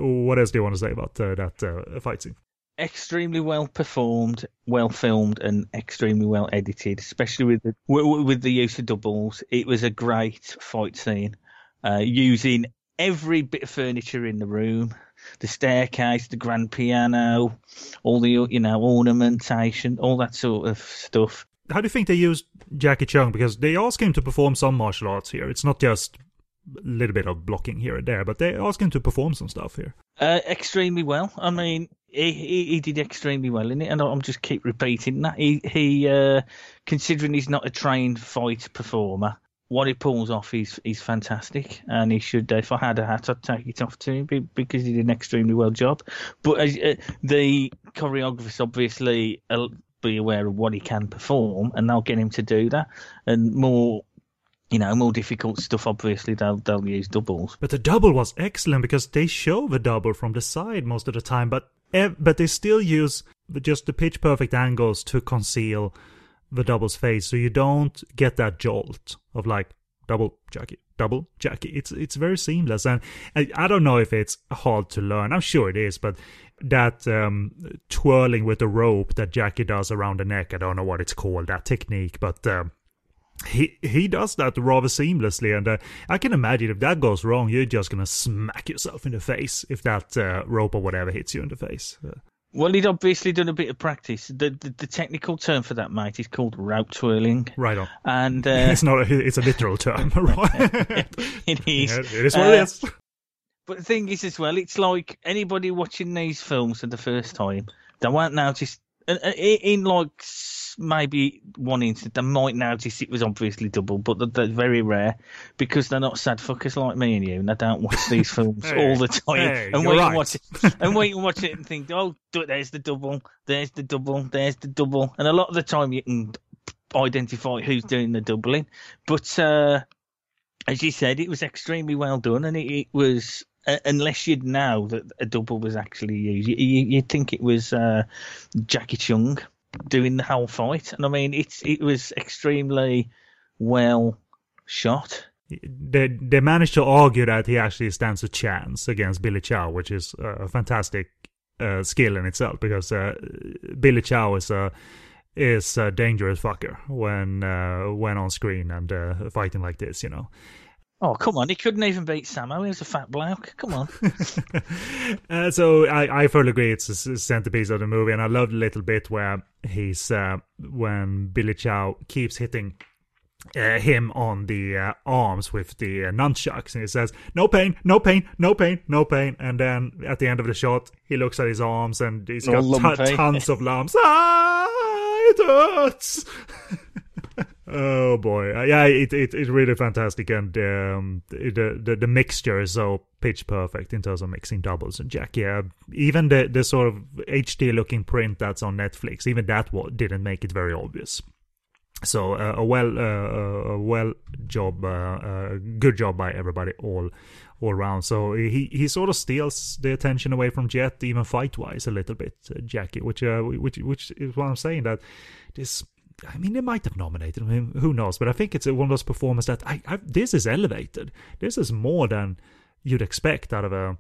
what else do you want to say about uh, that uh, fight scene? extremely well performed, well filmed, and extremely well edited. Especially with the with the use of doubles, it was a great fight scene. Using every bit of furniture in the room, the staircase, the grand piano, all the you know ornamentation, all that sort of stuff. How do you think they used Jacky Cheung? Because they ask him to perform some martial arts here. It's not just a little bit of blocking here and there, but they ask him to perform some stuff here. Uh, extremely well. I mean, he, he, he did extremely well in it, and I'm just keep repeating that. He he uh, considering he's not a trained fight performer, what he pulls off is is fantastic, and he should. If I had a hat, I'd take it off to him because he did an extremely well job. But uh, the choreographers obviously be aware of what he can perform, and they'll get him to do that. And more you know, more difficult stuff, obviously, they'll, they'll use doubles. But the double was excellent because they show the double from the side most of the time, but but they still use just the pitch perfect angles to conceal the double's face, so you don't get that jolt of like, double Jackie, double Jackie. It's it's very seamless, and I, I don't know if it's hard to learn. I'm sure it is, but that um, twirling with the rope that Jackie does around the neck, I don't know what it's called that technique, but. Um, he he does that rather seamlessly, and uh, I can imagine if that goes wrong, you're just gonna smack yourself in the face if that uh, rope or whatever hits you in the face. Uh, well, he'd obviously done a bit of practice. The, the, the technical term for that, mate, is called route twirling. Right on. And uh, it's not. A, it's a literal term, right? it is. Yeah, it is what it is. But the thing is, as well, it's like anybody watching these films for the first time, they won't notice. In like maybe one instant, they might notice it was obviously double, but they're, very rare because they're not sad fuckers like me and you, and they don't watch these films hey, all the time. Hey, and wait right. and watch it, and watch it and think, oh, there's the double, there's the double, there's the double, and a lot of the time you can identify who's doing the doubling. But uh, as you said, it was extremely well done, and it, it was unless you'd know that a double was actually used, you, would think it was uh, Jacky Cheung doing the whole fight. And I mean, it was extremely well shot. They they managed to argue that he actually stands a chance against Billy Chow, which is a fantastic uh, skill in itself because uh, Billy Chow is a is a dangerous fucker when uh, when on screen and uh, fighting like this, you know. Oh come on! He couldn't even beat Sammo. He was a fat bloke. Come on. uh, so I, I fully agree. It's a centerpiece of the movie, and I love the little bit where he's uh, when Billy Chow keeps hitting uh, him on the uh, arms with the uh, nunchucks, and he says, "No pain, no pain, no pain, no pain." And then at the end of the shot, he looks at his arms, and he's got t- tons of lumps. ah, it hurts. oh boy, uh, yeah, it, it it's really fantastic, and um, the, the the mixture is so pitch perfect in terms of mixing doubles and Jack. Yeah, even the the sort of HD looking print that's on Netflix, even that didn't make it very obvious. So uh, a well uh, a well job, uh, uh, good job by everybody all all around. So he he sort of steals the attention away from Jet, even fight wise, a little bit, uh, Jackie. Which which which is what I'm saying that this I mean, they might have nominated him. Who knows? But I think it's one of those performances that I, I, this is elevated. This is more than you'd expect out of a,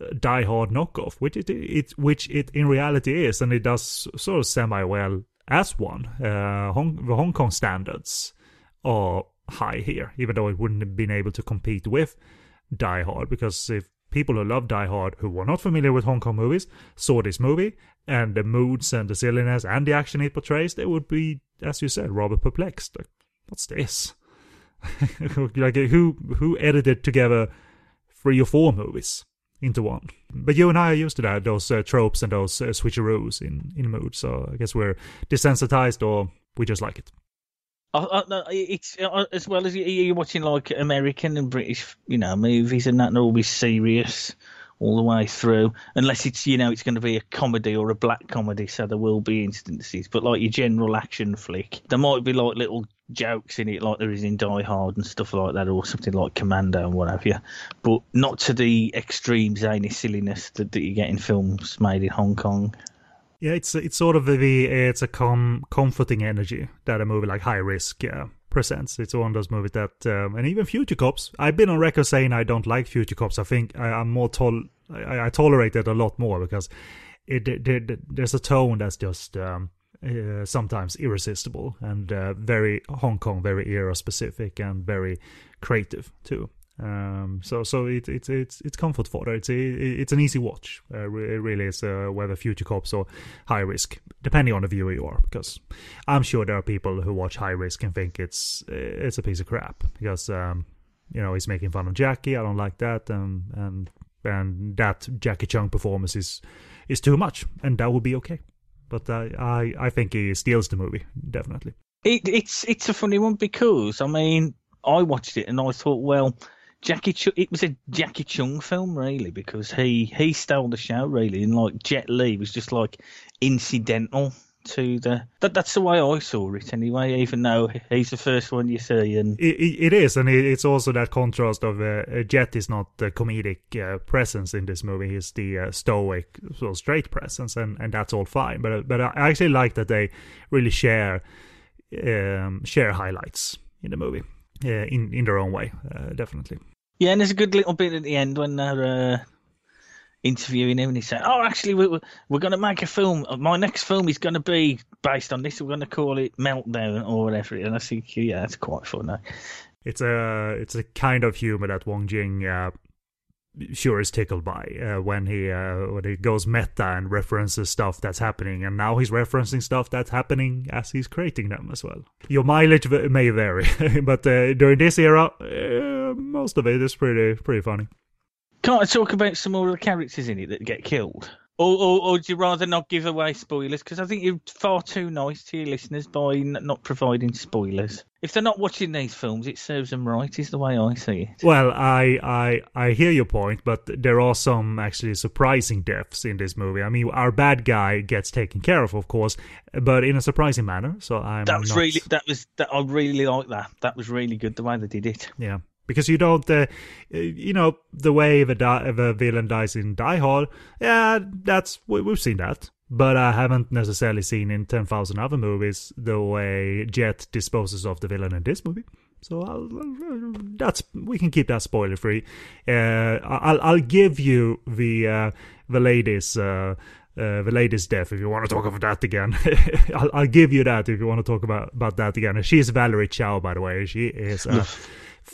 a Die Hard knockoff, which it, it which it in reality is, and it does sort of semi well as one. Uh, Hong, the Hong Kong standards are high here, even though it wouldn't have been able to compete with Die Hard, because if people who love Die Hard, who were not familiar with Hong Kong movies, saw this movie and the moods and the silliness and the action it portrays, they would be, as you said, rather perplexed. Like, what's this? like, who who edited together three or four movies into one? But you and I are used to that, those uh, tropes and those uh, switcheroos in in mood. So I guess we're desensitized, or we just like it. Uh, uh, it's uh, as well as you're watching like American and British, you know, movies and that, and they're always serious all the way through, unless it's you know it's going to be a comedy or a black comedy. So there will be instances, but like your general action flick, there might be like little jokes in it, like there is in Die Hard and stuff like that, or something like Commando and what have you. But not to the extreme zany silliness that, that you get in films made in Hong Kong. Yeah, it's it's sort of the it's a com- comforting energy that a movie like High Risk yeah, presents. It's one of those movies that, um, and even Future Cops. I've been on record saying I don't like Future Cops. I think I, am more tol I, I, tolerate it a lot more because it, it, it there's a tone that's just um, uh, sometimes irresistible and uh, very Hong Kong, very era specific and very creative too. Um, so so it, it, it's it's comfort fodder. It's a, it's an easy watch. Uh, it really is uh, whether Future Cops or High Risk, depending on the viewer you are. Because I'm sure there are people who watch High Risk and think it's it's a piece of crap because um, you know he's making fun of Jackie. I don't like that, and and and that Jacky Cheung performance is is too much, and that would be okay. But I I, I think he steals the movie definitely. It, it's it's a funny one because I mean I watched it and I thought well Jacky Cheung, it was a Jacky Cheung film really because he he stole the show really and like Jet Li was just like incidental to the that that's the way I saw it anyway. Even though he's the first one you see, and it, it is, and it's also that contrast of uh, Jet is not the comedic uh, presence in this movie; he's the uh, stoic, so straight presence, and and that's all fine. But but I actually like that they really share um, share highlights in the movie uh, in in their own way, uh, definitely. Yeah, and there's a good little bit at the end when they're uh, interviewing him, and he said, "Oh, actually, we're we're going to make a film. My next film is going to be based on this. We're going to call it Meltdown or whatever." And I think, yeah, it's quite funny. It's a it's a kind of humor that Wong Jing uh, sure is tickled by uh, when he uh, when he goes meta and references stuff that's happening, and now he's referencing stuff that's happening as he's creating them as well. Your mileage may vary, but uh, during this era, uh, most of it is pretty pretty funny. Can't I talk about some more of the characters in it that get killed? Or, or, or would you rather not give away spoilers? Because I think you're far too nice to your listeners by n- not providing spoilers. If they're not watching these films, it serves them right, is the way I see it. Well, I, I I hear your point, but there are some actually surprising deaths in this movie. I mean, our bad guy gets taken care of, of course, but in a surprising manner. So I'm That was not- really that was that I really like that. That was really good the way they did it. Yeah, because you don't, uh, uh, you know, the way the di- the villain dies in Die Hard. Yeah, that's we, we've seen that, but I haven't necessarily seen in ten thousand other movies the way Jet disposes of the villain in this movie. So I'll, that's we can keep that spoiler free. Uh, I'll I'll give you the uh, the ladies. Uh, uh, the lady's death, if you want to talk about that again. I'll, I'll give you that if you want to talk about, about that again. And She's Valerie Chow, by the way. She is a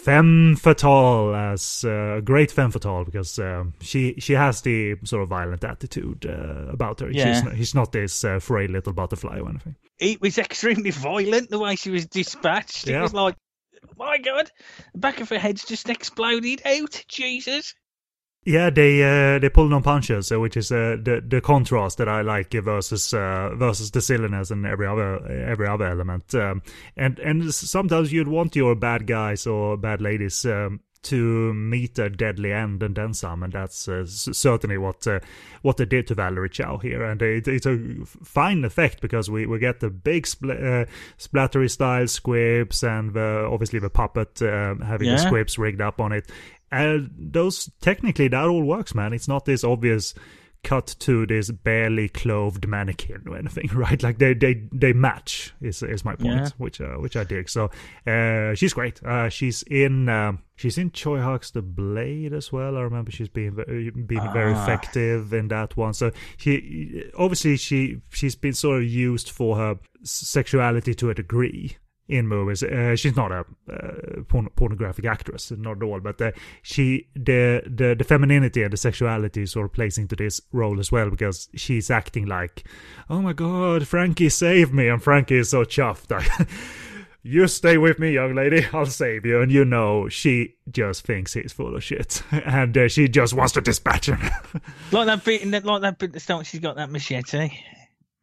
femme fatale, as uh, great femme fatale, because um, she she has the sort of violent attitude uh, about her. Yeah. She's not, he's not this uh, frail little butterfly or anything. It was extremely violent the way she was dispatched. It Yeah. was like, my God, the back of her head's just exploded out. Jesus. Yeah, they uh, they pull no punches, uh, which is uh, the the contrast that I like versus uh, versus the silliness and every other every other element. Um, and and sometimes you'd want your bad guys or bad ladies um, to meet a deadly end and then some, and that's uh, certainly what uh, what they did to Valerie Chow here. And it, it's a fine effect because we, we get the big spl- uh, splattery style squibs and the, obviously the puppet um having the squibs rigged up on it. And those technically that all works, man. It's not this obvious cut to this barely clothed mannequin or anything, right? Like they they they match is is my point, Yeah. which uh, which I dig. So uh, she's great. Uh, she's in um, she's in Tsui Hark's The Blade as well. I remember she's being very, being very Ah. effective in that one. So she obviously she she's been sort of used for her sexuality to a degree in movies. Uh, she's not a uh, porn- pornographic actress, not at all. But uh, she the, the the femininity and the sexuality sort of plays into this role as well because she's acting like, oh my god, Frankie saved me, and Frankie is so chuffed. You stay with me, young lady. I'll save you. And you know, she just thinks he's full of shit, and uh, she just wants to dispatch him. Like that that, like that at the she's got that machete.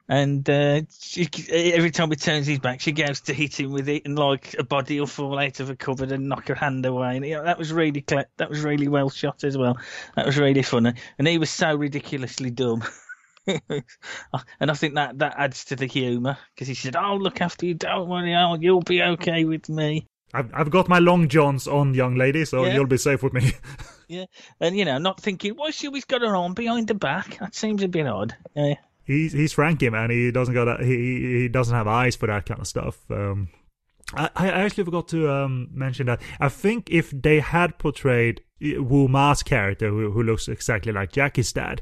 And uh, she, every time he turns his back, she goes to hit him with it, and like a body will fall out of a cupboard and knock her hand away. And you know, that was really cle- that was really well shot as well. That was really funny, and he was so ridiculously dumb. and I think that that adds to the humour because he said, "I'll look after you. Don't worry, I'll, you'll be okay with me." I've, I've got my long johns on, young lady, so Yeah. you'll be safe with me. Yeah, and you know, not thinking, "Why she always got her arm behind the back?" That seems a bit odd. Yeah. He's he's Frankie, man. He doesn't got a, he he doesn't have eyes for that kind of stuff. Um, I, I actually forgot to um, mention that. I think if they had portrayed Wu Ma's character, who, who looks exactly like Jackie's dad,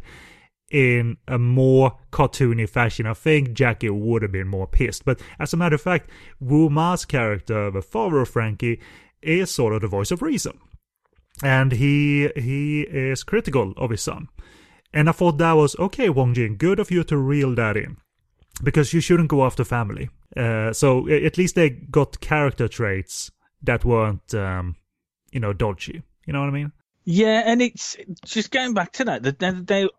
in a more cartoony fashion, I think Jackie would have been more pissed. But as a matter of fact, Wu Ma's character, the father of Frankie, is sort of the voice of reason, and he he is critical of his son. And I thought that was okay, Wong Jing, good of you to reel that in, because you shouldn't go after family. Uh, so at least they got character traits that weren't, um, you know, dodgy. You know what I mean? Yeah, and it's just going back to that. That they, they,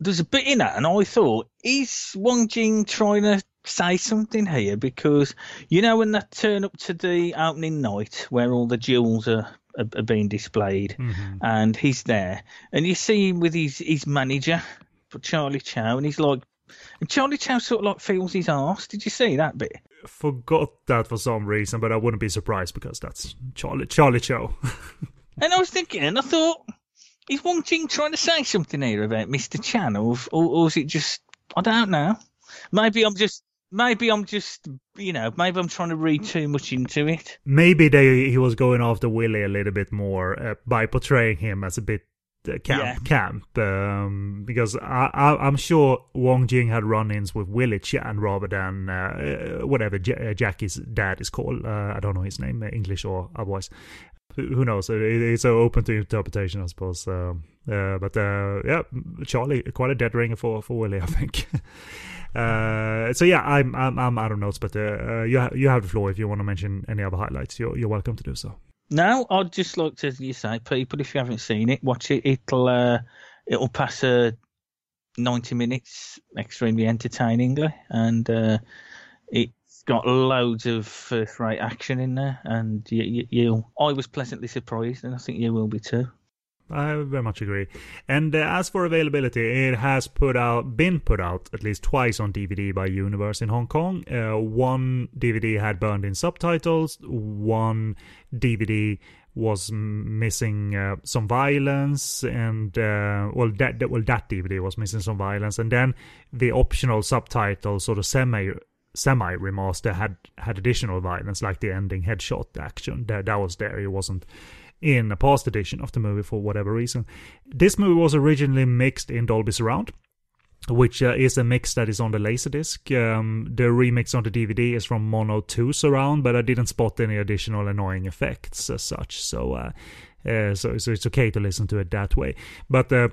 there's a bit in that, and I thought, is Wong Jing trying to say something here? Because you know when they turn up to the opening night where all the jewels are are, are being displayed, mm-hmm. and he's there, and you see him with his his manager, for Charlie Cho, and he's like, and Charlie Cho sort of like feels his arse. Did you see that bit? Forgot that for some reason, but I wouldn't be surprised because that's Charlie Charlie Cho. And I was thinking, and I thought, is Wong Jing trying to say something here about Mr. Chan, or, or, or is it just, I don't know. Maybe I'm just, maybe I'm just, you know, maybe I'm trying to read too much into it. Maybe they he was going after Willie a little bit more uh, by portraying him as a bit uh, camp Yeah. camp um, because I, I, I'm sure Wong Jing had run-ins with Willie Chan rather than uh, uh, whatever J- uh, Jackie's dad is called. Uh, I don't know his name, English or otherwise. Who knows? It's so open to interpretation, I suppose. Um, uh, but uh, yeah, Charlie, quite a dead ringer for for Willie, I think. uh, so yeah, I'm I'm I'm out of notes, but uh, uh, you ha- you have the floor if you want to mention any other highlights. You're you're welcome to do so. No, I'd just like to you say, people, if you haven't seen it, watch it. It'll uh, it'll pass uh, ninety minutes extremely entertainingly, and uh, it's got loads of first-rate action in there. And you, you, you, I was pleasantly surprised, and I think you will be too. I very much agree. And uh, as for availability, it has put out, been put out at least twice on DVD by Universe in Hong Kong. Uh, one DVD had burned in subtitles. One DVD was missing uh, some violence, and uh, well, that, that well that DVD was missing some violence, and then the optional subtitle sort of semi semi remaster had had additional violence, like the ending headshot action. That that was there. It wasn't in a past edition of the movie for whatever reason. This movie was originally mixed in Dolby Surround, which uh, is a mix that is on the Laserdisc. Um, the remix on the DVD is from Mono 2 Surround, but I didn't spot any additional annoying effects as such. So, uh, uh, so, so it's okay to listen to it that way. But uh,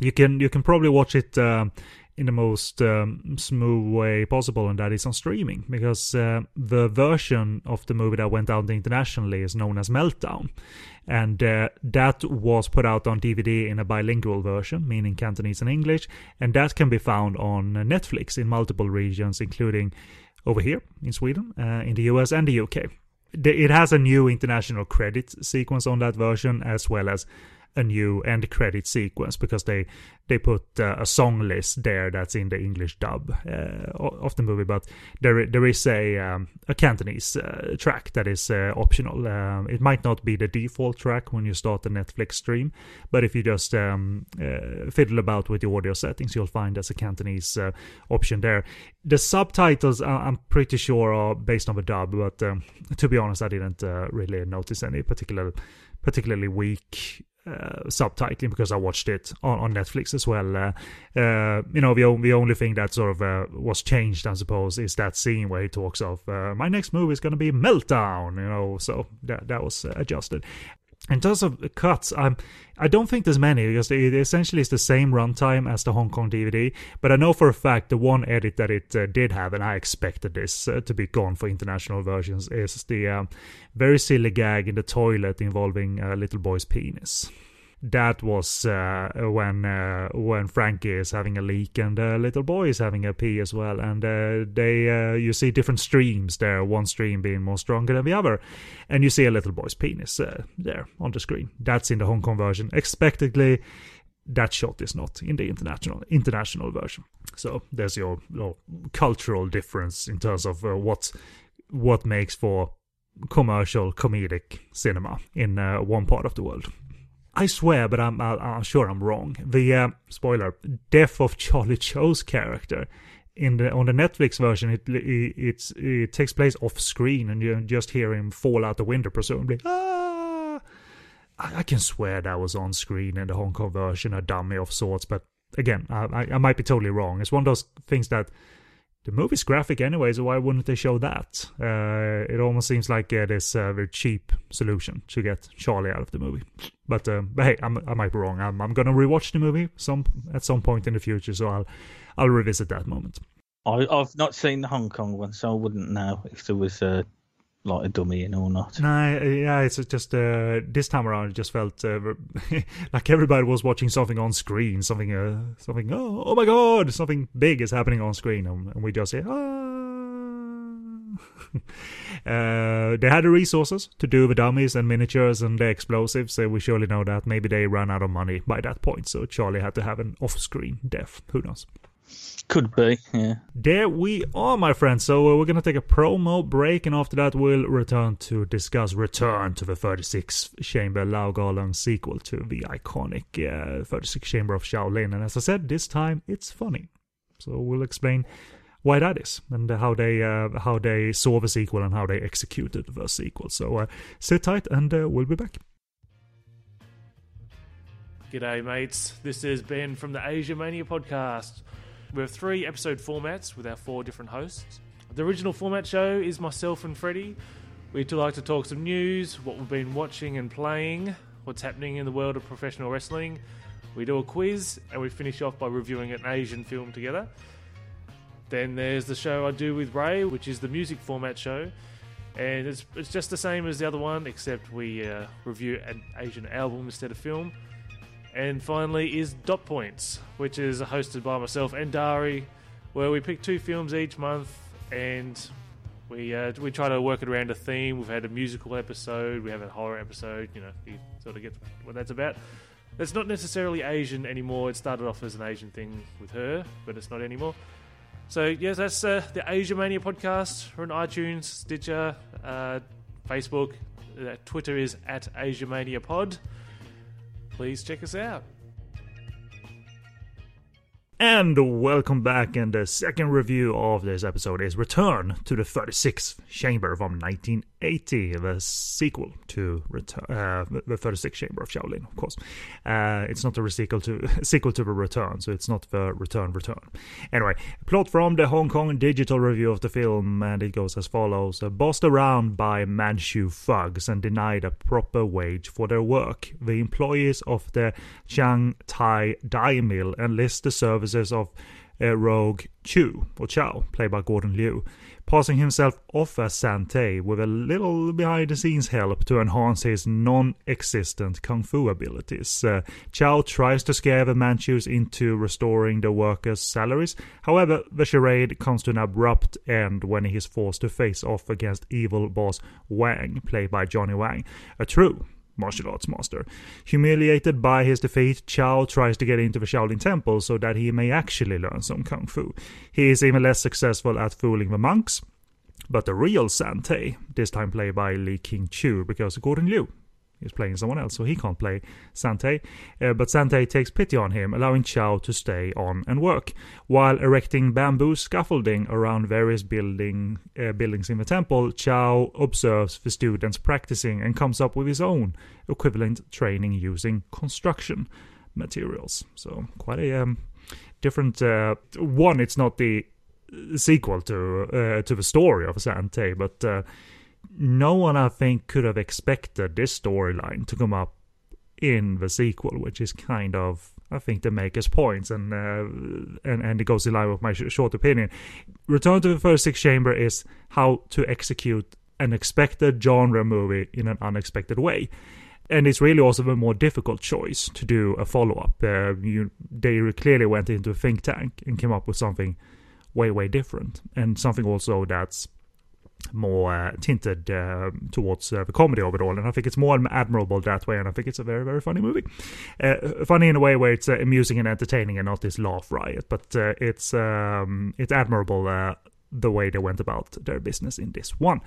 you can you can probably watch it. In the most um, smooth way possible, and that is on streaming because uh, the version of the movie that went out internationally is known as Meltdown, and uh, that was put out on DVD in a bilingual version, meaning Cantonese and English, and that can be found on Netflix in multiple regions, including over here in Sweden, uh, in the US, and the UK. It has a new international credit sequence on that version, as well as a new end credit sequence because they they put uh, a song list there that's in the English dub uh, of the movie, but there there is a um, a Cantonese uh, track that is uh, optional. Um, it might not be the default track when you start the Netflix stream, but if you just um, uh, fiddle about with the audio settings, you'll find there's a Cantonese uh, option there. The subtitles, I'm pretty sure, are based on the dub, but um, to be honest, I didn't really notice any particular particularly weak uh, subtitling because I watched it on, on Netflix as well. Uh, uh, you know, the, the only thing that sort of uh, was changed, I suppose, is that scene where he talks of uh, my next movie is going to be Meltdown. You know, so that that was adjusted. In terms of cuts, I'm, I don't think there's many because it essentially is the same runtime as the Hong Kong DVD. But I know for a fact the one edit that it uh, did have, and I expected this uh, to be gone for international versions, is the um, very silly gag in the toilet involving a little boy's penis. That was uh, when uh, when Frankie is having a leak and the little boy is having a pee as well, and uh, they uh, you see different streams there. One stream being more stronger than the other, and you see a little boy's penis uh, there on the screen. That's in the Hong Kong version. Expectedly, that shot is not in the international international version. So there's your, your cultural difference in terms of uh, what what makes for commercial comedic cinema in uh, one part of the world. I swear, but I'm, I'm, sure I'm wrong. The uh, spoiler death of Charlie Cho's character in the on the Netflix version, it it it takes place off screen, and you just hear him fall out the window, presumably. Ah! I, I can swear that was on screen in the Hong Kong version, a dummy of sorts. But again, I, I, I might be totally wrong. It's one of those things that the movie's graphic anyway, so why wouldn't they show that? Uh, it almost seems like it is a very cheap solution to get Charlie out of the movie. But, um, but hey, I'm, I might be wrong. I'm, I'm gonna rewatch the movie some at some point in the future, so I'll I'll revisit that moment. I, I've not seen the Hong Kong one, so I wouldn't know if there was a like a dummy in or not. No, yeah, it's just uh, this time around. It just felt uh, like everybody was watching something on screen, something, uh, something. Oh, oh my God, something big is happening on screen, and, and we just say, ah. uh, they had the resources to do the dummies and miniatures and the explosives. So we surely know that. Maybe they ran out of money by that point, so Charlie had to have an off-screen death. Who knows? Could be, yeah. There we are, my friends. So uh, we're gonna take a promo break, and after that, we'll return to discuss Return to the 36th Chamber Lau Kar-leung sequel to the iconic uh, 36th Chamber of Shaolin. And as I said, this time it's funny. So we'll explain why that is and how they uh, how they saw the sequel and how they executed the sequel. So uh, sit tight and uh, we'll be back. G'day, mates. This is Ben from the Asia Mania podcast. We have three episode formats with our four different hosts. The original format show is myself and Freddie. We like to talk some news, what we've been watching and playing, what's happening in the world of professional wrestling. We do a quiz and we finish off by reviewing an Asian film together. Then there's the show I do with Ray, which is the music format show. And it's, it's just the same as the other one, except we uh, review an Asian album instead of film. And finally is Dot Points, which is hosted by myself and Dari, where we pick two films each month and we uh, we try to work it around a theme. We've had a musical episode, we have a horror episode. You know, you sort of get what that's about. It's not necessarily Asian anymore. It started off as an Asian thing with her, but it's not anymore. So yes, that's uh, the Asia Mania podcast. We're on iTunes, Stitcher, uh, Facebook. Uh, Twitter is at Asia Mania Pod. Please check us out. And welcome back. And the second review of this episode is Return to the 36th Chamber from 1980, the sequel to Return, uh, the 36th Chamber of Shaolin, of course. Uh, it's not a sequel to sequel to the Return, so it's not the Return Return. Anyway, plot from the Hong Kong digital review of the film, and it goes as follows: Bossed around by Manchu thugs and denied a proper wage for their work, the employees of the Chiang Tai Dye Mill enlist the service services of uh, Rogue Chu, or Chow, played by Gordon Liu, passing himself off as Sante with a little behind the scenes help to enhance his non existent kung fu abilities. Uh, Chow tries to scare the Manchus into restoring the workers' salaries. However, the charade comes to an abrupt end when he is forced to face off against evil boss Wang, played by Johnny Wang, a true martial arts master. Humiliated by his defeat, Chow tries to get into the Shaolin Temple so that he may actually learn some kung fu. He is even less successful at fooling the monks, but the real Sante, this time played by Lee King Chu, because Gordon Liu He's playing someone else, so he can't play Sante. Uh, but Sante takes pity on him, allowing Chow to stay on and work, while erecting bamboo scaffolding around various building uh, buildings in the temple. Chow observes the students practicing and comes up with his own equivalent training using construction materials. So quite a um, different uh, one. It's not the sequel to uh, to the story of Sante, but uh, no one, I think, could have expected this storyline to come up in the sequel, which is kind of, I think, the maker's points, and uh, and and it goes in line with my sh- short opinion. Return to the First Six Chamber is how to execute an expected genre movie in an unexpected way. And it's really also a more difficult choice to do a follow up. Uh, they clearly went into a think tank and came up with something way, way different, and something also that's more uh, tinted uh, towards uh, the comedy of it all, and I think it's more admirable that way. And I think it's a very, very funny movie. Uh, funny in a way where it's uh, amusing and entertaining, and not this laugh riot. But uh, it's um, it's admirable the way they went about their business in this one.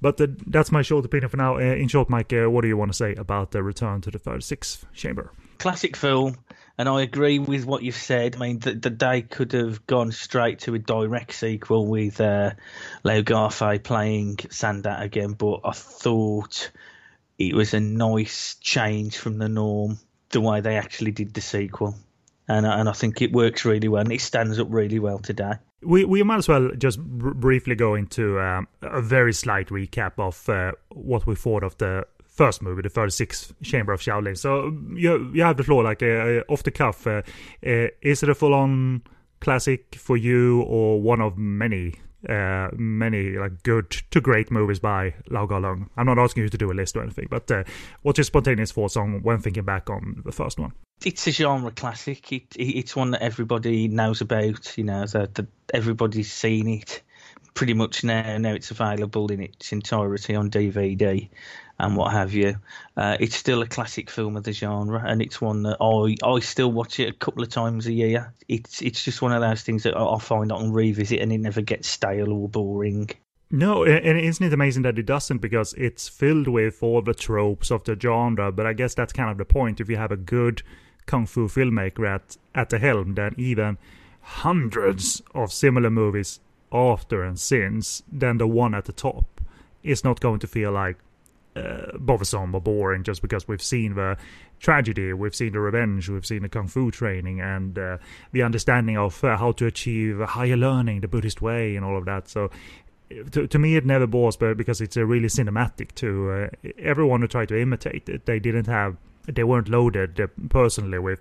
But that's my short opinion for now. in short, Mike, what do you want to say about the return to the 36th chamber? Classic film and I agree with what you've said. I mean, the, day could have gone straight to a direct sequel with uh, Lau Kar-fai playing Sandat again, but I thought it was a nice change from the norm the way they actually did the sequel, and and I think it works really well and it stands up really well today. We we might as well just br- briefly go into um, a very slight recap of uh, what we thought of the first movie, the 36th Chamber of Shaolin. So you you have the floor, like uh, off the cuff. Uh, uh, is it a full-on classic for you, or one of many, uh, many like good to great movies by Lau Kar-leung? I'm not asking you to do a list or anything, but uh, what's your spontaneous thoughts on when thinking back on the first one? It's a genre classic. It, it's one that everybody knows about. You know, that everybody's seen it pretty much now. Now it's available in its entirety on DVD and what have you. Uh, it's still a classic film of the genre, and it's one that I I still watch it a couple of times a year. It's it's just one of those things that I find I can revisit, and it never gets stale or boring. No, and isn't it amazing that it doesn't because it's filled with all the tropes of the genre. But I guess that's kind of the point. If you have a good kung fu filmmaker at at the helm, then even hundreds of similar movies after and since, then the one at the top is not going to feel like uh, bothersome or boring just because we've seen the tragedy, we've seen the revenge, we've seen the kung fu training, and uh, the understanding of uh, how to achieve higher learning, the Buddhist way, and all of that. So. To, to me, it never bores, but because it's really cinematic. To uh, everyone who tried to imitate it, they didn't have, they weren't loaded uh, personally with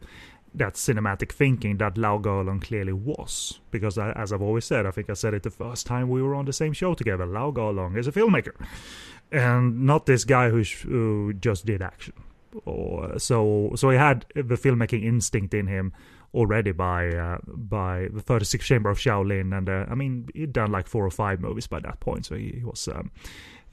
that cinematic thinking that Lau Kar-leung clearly was. Because I, as I've always said, I think I said it the first time we were on the same show together. Lau Kar-leung is a filmmaker, and not this guy who, sh- who just did action. Or so so he had the filmmaking instinct in him already by uh, by the 36th Chamber of Shaolin, and uh, I mean he'd done like four or five movies by that point, so he, he was. Um,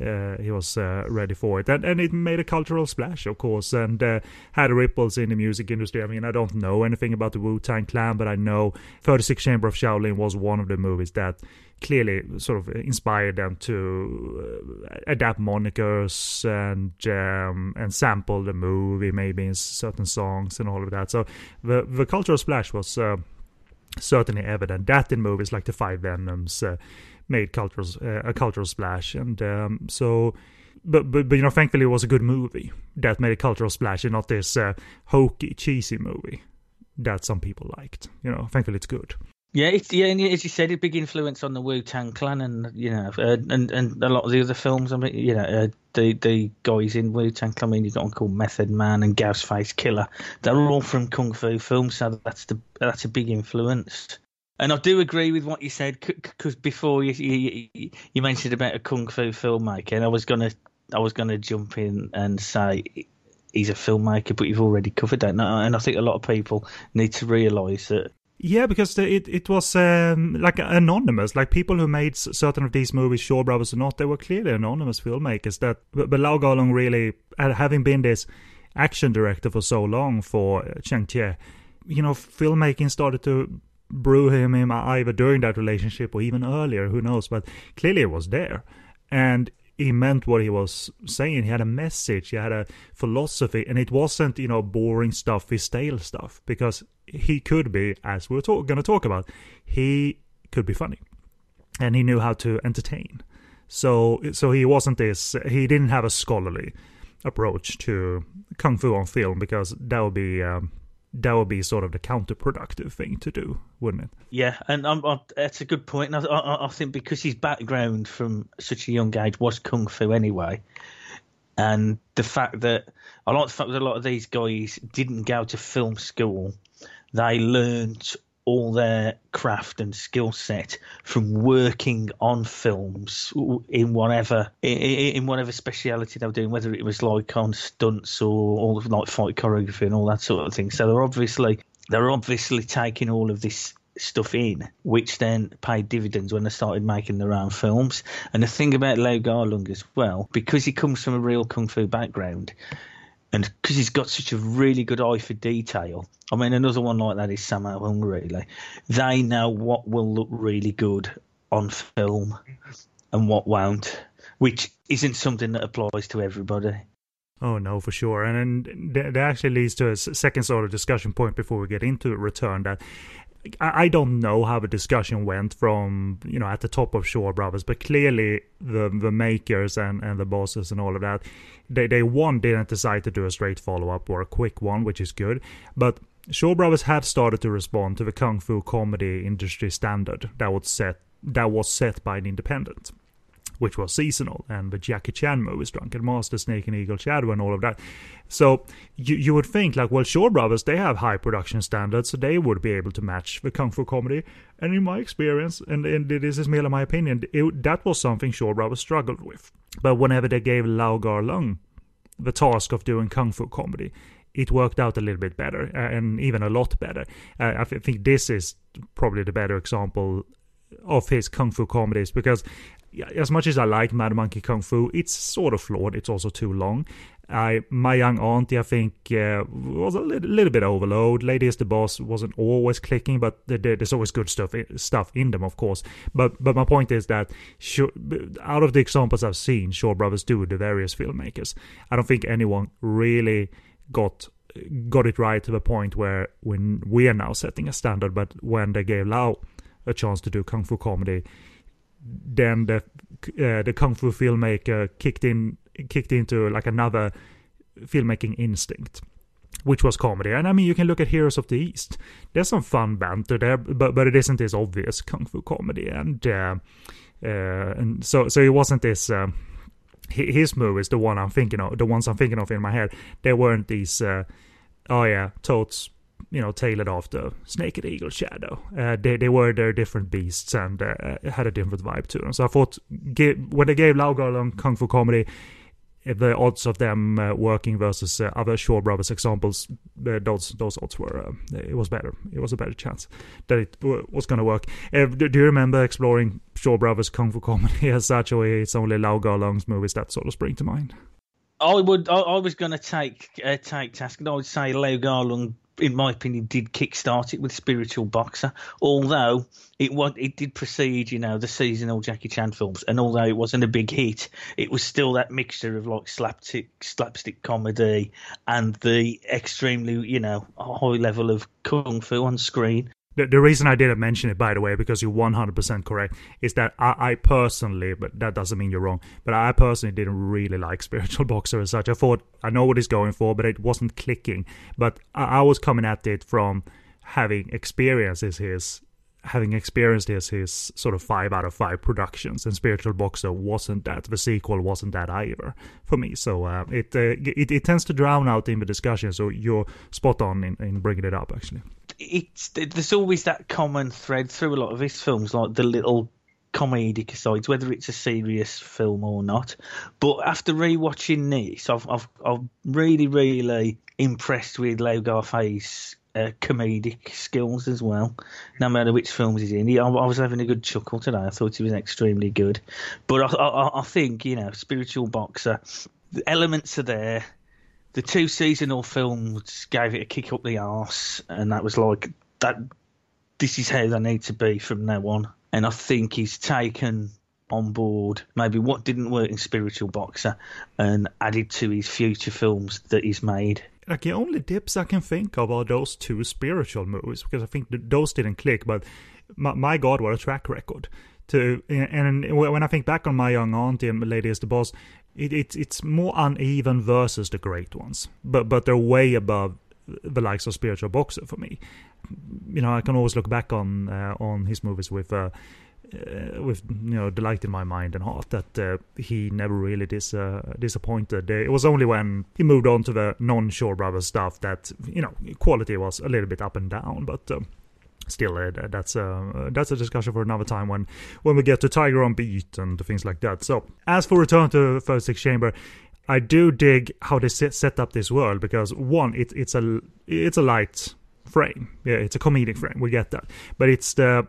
uh, he was uh, ready for it, and and it made a cultural splash, of course, and uh, had ripples in the music industry. I mean, I don't know anything about the Wu Tang Clan, but I know 36 Chamber of Shaolin was one of the movies that clearly sort of inspired them to uh, adapt monikers and um, and sample the movie maybe in certain songs and all of that. So the the cultural splash was uh, certainly evident. That in movies like the Five Venoms uh, made cultural uh, a cultural splash, and um, so. But, but but you know, thankfully, it was a good movie that made a cultural splash, and not this uh, hokey, cheesy movie that some people liked. You know, thankfully, it's good. Yeah, it's, yeah, and as you said, a big influence on the Wu Tang Clan, and you know, uh, and and a lot of the other films. I mean, you know, uh, the the guys in Wu Tang Clan. I mean, you've got one called Method Man and Ghostface Killah. They're all from kung fu films, so that's the that's a big influence. And I do agree with what you said because before you, you you mentioned about a kung fu filmmaker, and I was gonna I was gonna jump in and say he's a filmmaker, but you've already covered that, and I think a lot of people need to realise that. Yeah, because it it was um, like anonymous, like people who made certain of these movies, Shaw Brothers or not, they were clearly anonymous filmmakers. That but, but Lau really, having been this action director for so long for Chang Cheh, you know, filmmaking started to brew him in either during that relationship or even earlier, who knows? But clearly it was there. And he meant what he was saying. He had a message, he had a philosophy, and it wasn't, you know, boring stuffy, stale stuff. Because he could be, as we're talk- going to talk about, he could be funny. And he knew how to entertain. So, so he wasn't this, he didn't have a scholarly approach to Kung Fu on film because that would be um, that would be sort of the counterproductive thing to do, wouldn't it? Yeah, and I'm, I'm, that's a good point. And I, I, I, think because his background from such a young age was kung fu anyway, and the fact that I like the fact that a lot of these guys didn't go to film school, they learned all their craft and skill set from working on films in whatever in, whatever speciality they were doing, whether it was like on stunts or all of like fight choreography and all that sort of thing. So they're obviously they're obviously taking all of this stuff in, which then paid dividends when they started making their own films. And the thing about Lau Kar-leung as well, because he comes from a real kung fu background, and because he's got such a really good eye for detail. I mean, another one like that is Sammo Hung. Really, they know what will look really good on film and what won't, which isn't something that applies to everybody. Oh no, for sure, and, and that actually leads to a second sort of discussion point before we get into return. That I don't know how the discussion went from you know at the top of Shaw Brothers, but clearly the the makers and, and the bosses and all of that, they they one didn't decide to do a straight follow up or a quick one, which is good. But Shaw Brothers had started to respond to the kung fu comedy industry standard that was set that was set by an independent which was seasonal, and the Jackie Chan movies, Drunken Master, Snake and Eagle Shadow, and all of that. So you you would think like, well, Shaw Brothers they have high production standards, so they would be able to match the kung fu comedy. And in my experience, and, and this is merely my opinion, it, that was something Shaw Brothers struggled with. But whenever they gave Lao Lau Kar-leung the task of doing kung fu comedy, it worked out a little bit better, uh, and even a lot better. Uh, I think this is probably the better example of his kung fu comedies because as much as I like Mad Monkey Kung Fu, it's sort of flawed. It's also too long. I, my young auntie, I think, uh, was a little, little, bit overload. Lady is the boss wasn't always clicking, but there's always good stuff stuff in them, of course. But but my point is that out of the examples I've seen, Shaw Brothers do the various filmmakers, I don't think anyone really got got it right to the point where when we are now setting a standard. But when they gave Lau a chance to do kung fu comedy, then the uh, the kung fu filmmaker kicked in kicked into like another filmmaking instinct which was comedy. And I mean, you can look at Heroes of the East. There's some fun banter there, but but it isn't this obvious kung fu comedy. And uh, uh, and so so it wasn't this. Uh, his movies, the one I'm thinking of, the ones I'm thinking of in my head, they weren't these. Uh, oh yeah, totes you know tailored after Snake and Eagle Shadow. Uh, they they were their different beasts and uh, had a different vibe to them. So I thought when they gave Lau Ga Kung Fu comedy, the odds of them uh, working versus uh, other Shaw Brothers examples, uh, those those odds were uh, it was better. It was a better chance that it w- was going to work. Uh, do, you remember exploring Shaw Brothers kung fu comedy as such, or it's only Lau movies that sort of spring to mind? I would. I, I was going to take uh, take task, and I would say Lau Kar-leung in my opinion, did kickstart it with Spiritual Boxer. Although it was, it did precede, you know, the seasonal Jackie Chan films, and although it wasn't a big hit, it was still that mixture of like slapstick, slapstick comedy and the extremely, you know, high level of kung fu on screen. The, the reason I didn't mention it, by the way, because you're 100% correct, is that I, I, personally, but that doesn't mean you're wrong, but I personally didn't really like Spiritual Boxer as such. I thought, I know what he's going for, but it wasn't clicking. But I, I was coming at it from having experiences his having experienced his his sort of five out of five productions, and Spiritual Boxer wasn't that. The sequel wasn't that either for me. So uh, it, uh, it it tends to drown out in the discussion. So you're spot on in, in bringing it up, actually it's there's always that common thread through a lot of his films, like the little comedic asides, whether it's a serious film or not. But after rewatching this, I've I've, I've really really impressed with Lau Kar-fai's uh, comedic skills as well. No matter which films he's in, he, I, I, was having a good chuckle today. I thought he was extremely good. But I, I, I think you know, spiritual boxer, the elements are there the two seasonal films gave it a kick up the arse, and that was like that. This is how they need to be from now on. And I think he's taken on board maybe what didn't work in Spiritual Boxer and added to his future films that he's made. Like the only dips I can think of are those two spiritual movies because I think those didn't click. But my, my God, what a track record! To and when I think back on my young auntie and Lady is the Boss, it, it, it's more uneven versus the great ones, but but they're way above the likes of Spiritual Boxer for me. You know, I can always look back on uh, on his movies with. Uh, uh, with you know delight in my mind and heart that uh, he never really dis- uh, disappointed. it was only when he moved on to the non-Shaw Brothers stuff that you know quality was a little bit up and down. But um, still uh, that's a uh, that's a discussion for another time when when we get to Tiger on Beat and things like that. So as for Return to 36 Chamber, I do dig how they set, set up this world because one, it, it's a it's a light frame, yeah, it's a comedic frame. We get that, but it's the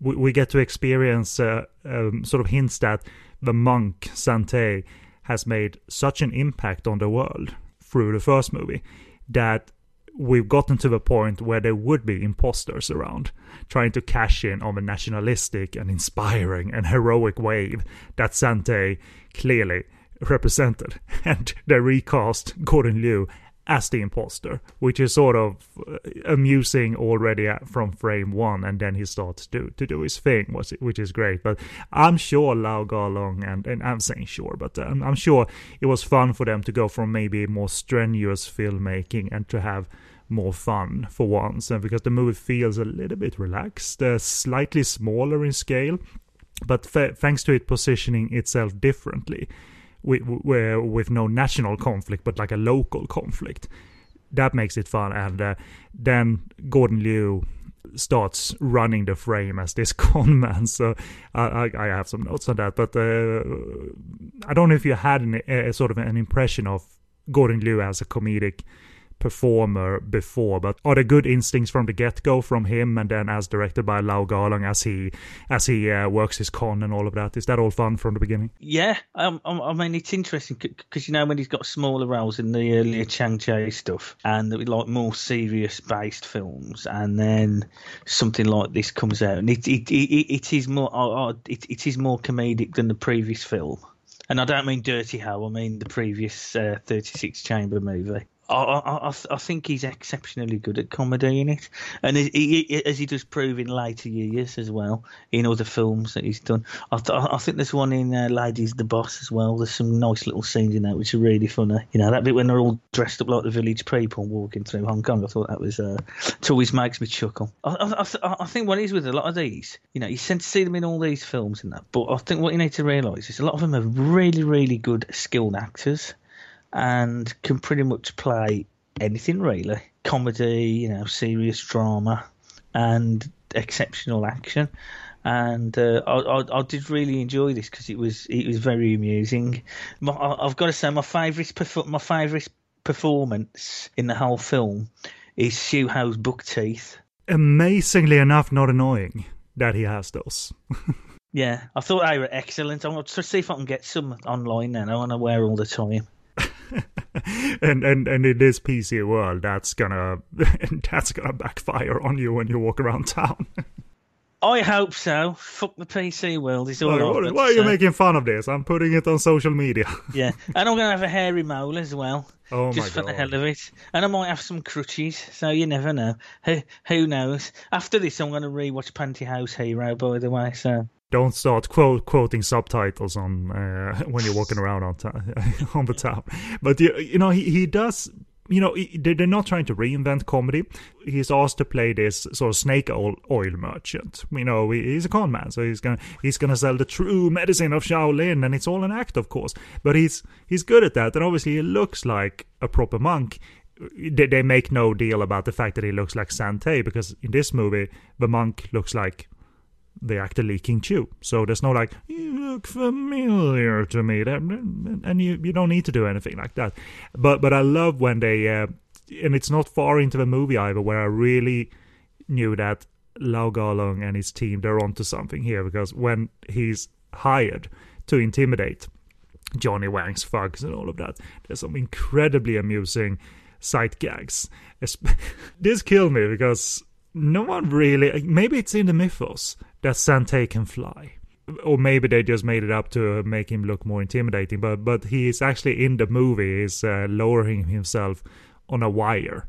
we, we get to experience uh, um, sort of hints that the monk Sante has made such an impact on the world through the first movie that we've gotten to the point where there would be imposters around, trying to cash in on the nationalistic and inspiring and heroic wave that Sante clearly represented. And they recast Gordon Liu as the imposter, which is sort of uh, amusing already from frame one, and then he starts to to do his thing, which is great. But I'm sure Lau Kar-leung, and, and I'm saying sure, but um, I'm sure it was fun for them to go from maybe more strenuous filmmaking and to have more fun for once, and because the movie feels a little bit relaxed, uh, slightly smaller in scale, but f- thanks to it positioning itself differently with, with no national conflict, but like a local conflict. That makes it fun. And uh, then Gordon Liu starts running the frame as this con man. So I, I, have some notes on that. But uh, I don't know if you had an, a, sort of an impression of Gordon Liu as a comedic performer before, but are there good instincts from the get go from him, and then as directed by Lau Kar-leung as he as he uh, works his con and all of that? Is that all fun from the beginning? Yeah, um, um I mean it's interesting because you know when he's got smaller roles in the earlier Chang Cheh stuff, and like more serious based films, and then something like this comes out, and it it it, it is more uh, uh, it, it is more comedic than the previous film. And I don't mean Dirty Ho, I mean the previous uh, 36 Chamber movie. I, I, I, think he's exceptionally good at comedy in it, and he, he, as he does prove in later years as well in other films that he's done. I, I think there's one in uh, Ladies the Boss as well. There's some nice little scenes in that which are really funny. You know that bit when they're all dressed up like the village people walking through Hong Kong. I thought that was uh, it always makes me chuckle. I, I, think he's with a lot of these, you know, you tend to see them in all these films and that. But I think what you need to realise is a lot of them are really, really good skilled actors and can pretty much play anything really comedy, you know, serious drama, and exceptional action. And uh, I, I, I, did really enjoy this because it was it was very amusing. My, I've got to say, my favourite my favourite performance in the whole film is Hsiao Ho's buck teeth. Amazingly enough, not annoying that he has those. yeah, I thought they were excellent. I'm going to see if I can get some online then. I want to wear all the time. And and and in this PC world, that's gonna that's gonna backfire on you when you walk around town. I hope so. Fuck the PC world. It's all why, over. Why are you making fun of this? I'm putting it on social media. yeah, and I'm gonna have a hairy mole as well. Oh just for God. the hell of it. And I might have some crutches, so you never know. Who who knows? After this, I'm gonna rewatch Pantyhose Hero, by the way. So don't start quote, quoting subtitles on uh, when you're walking around on on the town. But you, you know, he, he does. You know, he, they're not trying to reinvent comedy. He's asked to play this sort of snake oil, merchant. You know, he's a con man, so he's gonna he's gonna sell the true medicine of Shaolin, and it's all an act, of course. But he's he's good at that, and obviously he looks like a proper monk they make no deal about the fact that he looks like Sante because in this movie the monk looks like the actor Lee King Chiu. So there's no like, you look familiar to me, and you you don't need to do anything like that. But but I love when they, uh, and it's not far into the movie either, where I really knew that Lau Kar-leung and his team they're onto something here because when he's hired to intimidate Johnny Wang's thugs and all of that, there's some incredibly amusing sight gags. this killed me because no one really maybe it's in the mythos that Sante can fly. Or maybe they just made it up to make him look more intimidating. But but he is actually in the movie is uh, lowering himself on a wire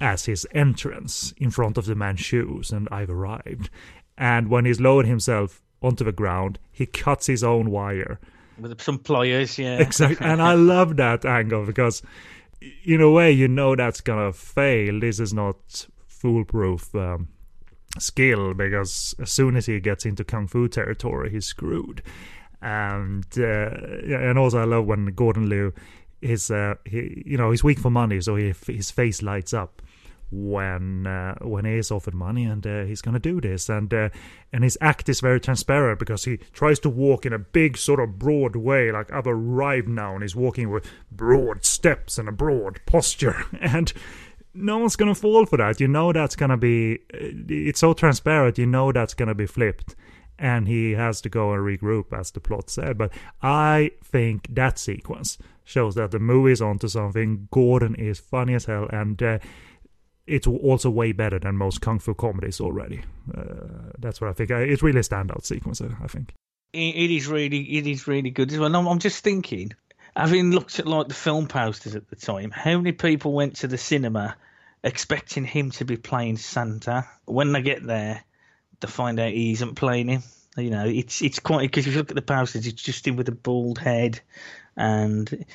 as his entrance in front of the Manchus, and I've arrived. And when he's lowered himself onto the ground, he cuts his own wire with some pliers. Yeah, exactly. and I love that angle because, in a way, you know that's gonna fail. This is not foolproof. Um, skill because as soon as he gets into kung fu territory, he's screwed. And uh, and also I love when Gordon Liu is uh, he you know he's weak for money, so he, his face lights up when uh, when he is offered money and uh, he's gonna do this and uh, and his act is very transparent because he tries to walk in a big sort of broad way like I've arrived now and he's walking with broad steps and a broad posture and no one's gonna fall for that. You know that's gonna be. It's so transparent. You know that's gonna be flipped, and he has to go and regroup, as the plot said. But I think that sequence shows that the movie is onto something. Gordon is funny as hell, and uh, it's also way better than most kung fu comedies already. Uh, that's what I think. It's really a standout sequence. I think. It is really, it is really good as well. I'm just thinking having looked at like the film posters at the time, how many people went to the cinema expecting him to be playing Sante. When they get there, they find out he isn't playing him. You know, it's it's quite because if you look at the posters, it's just him with a bald head, and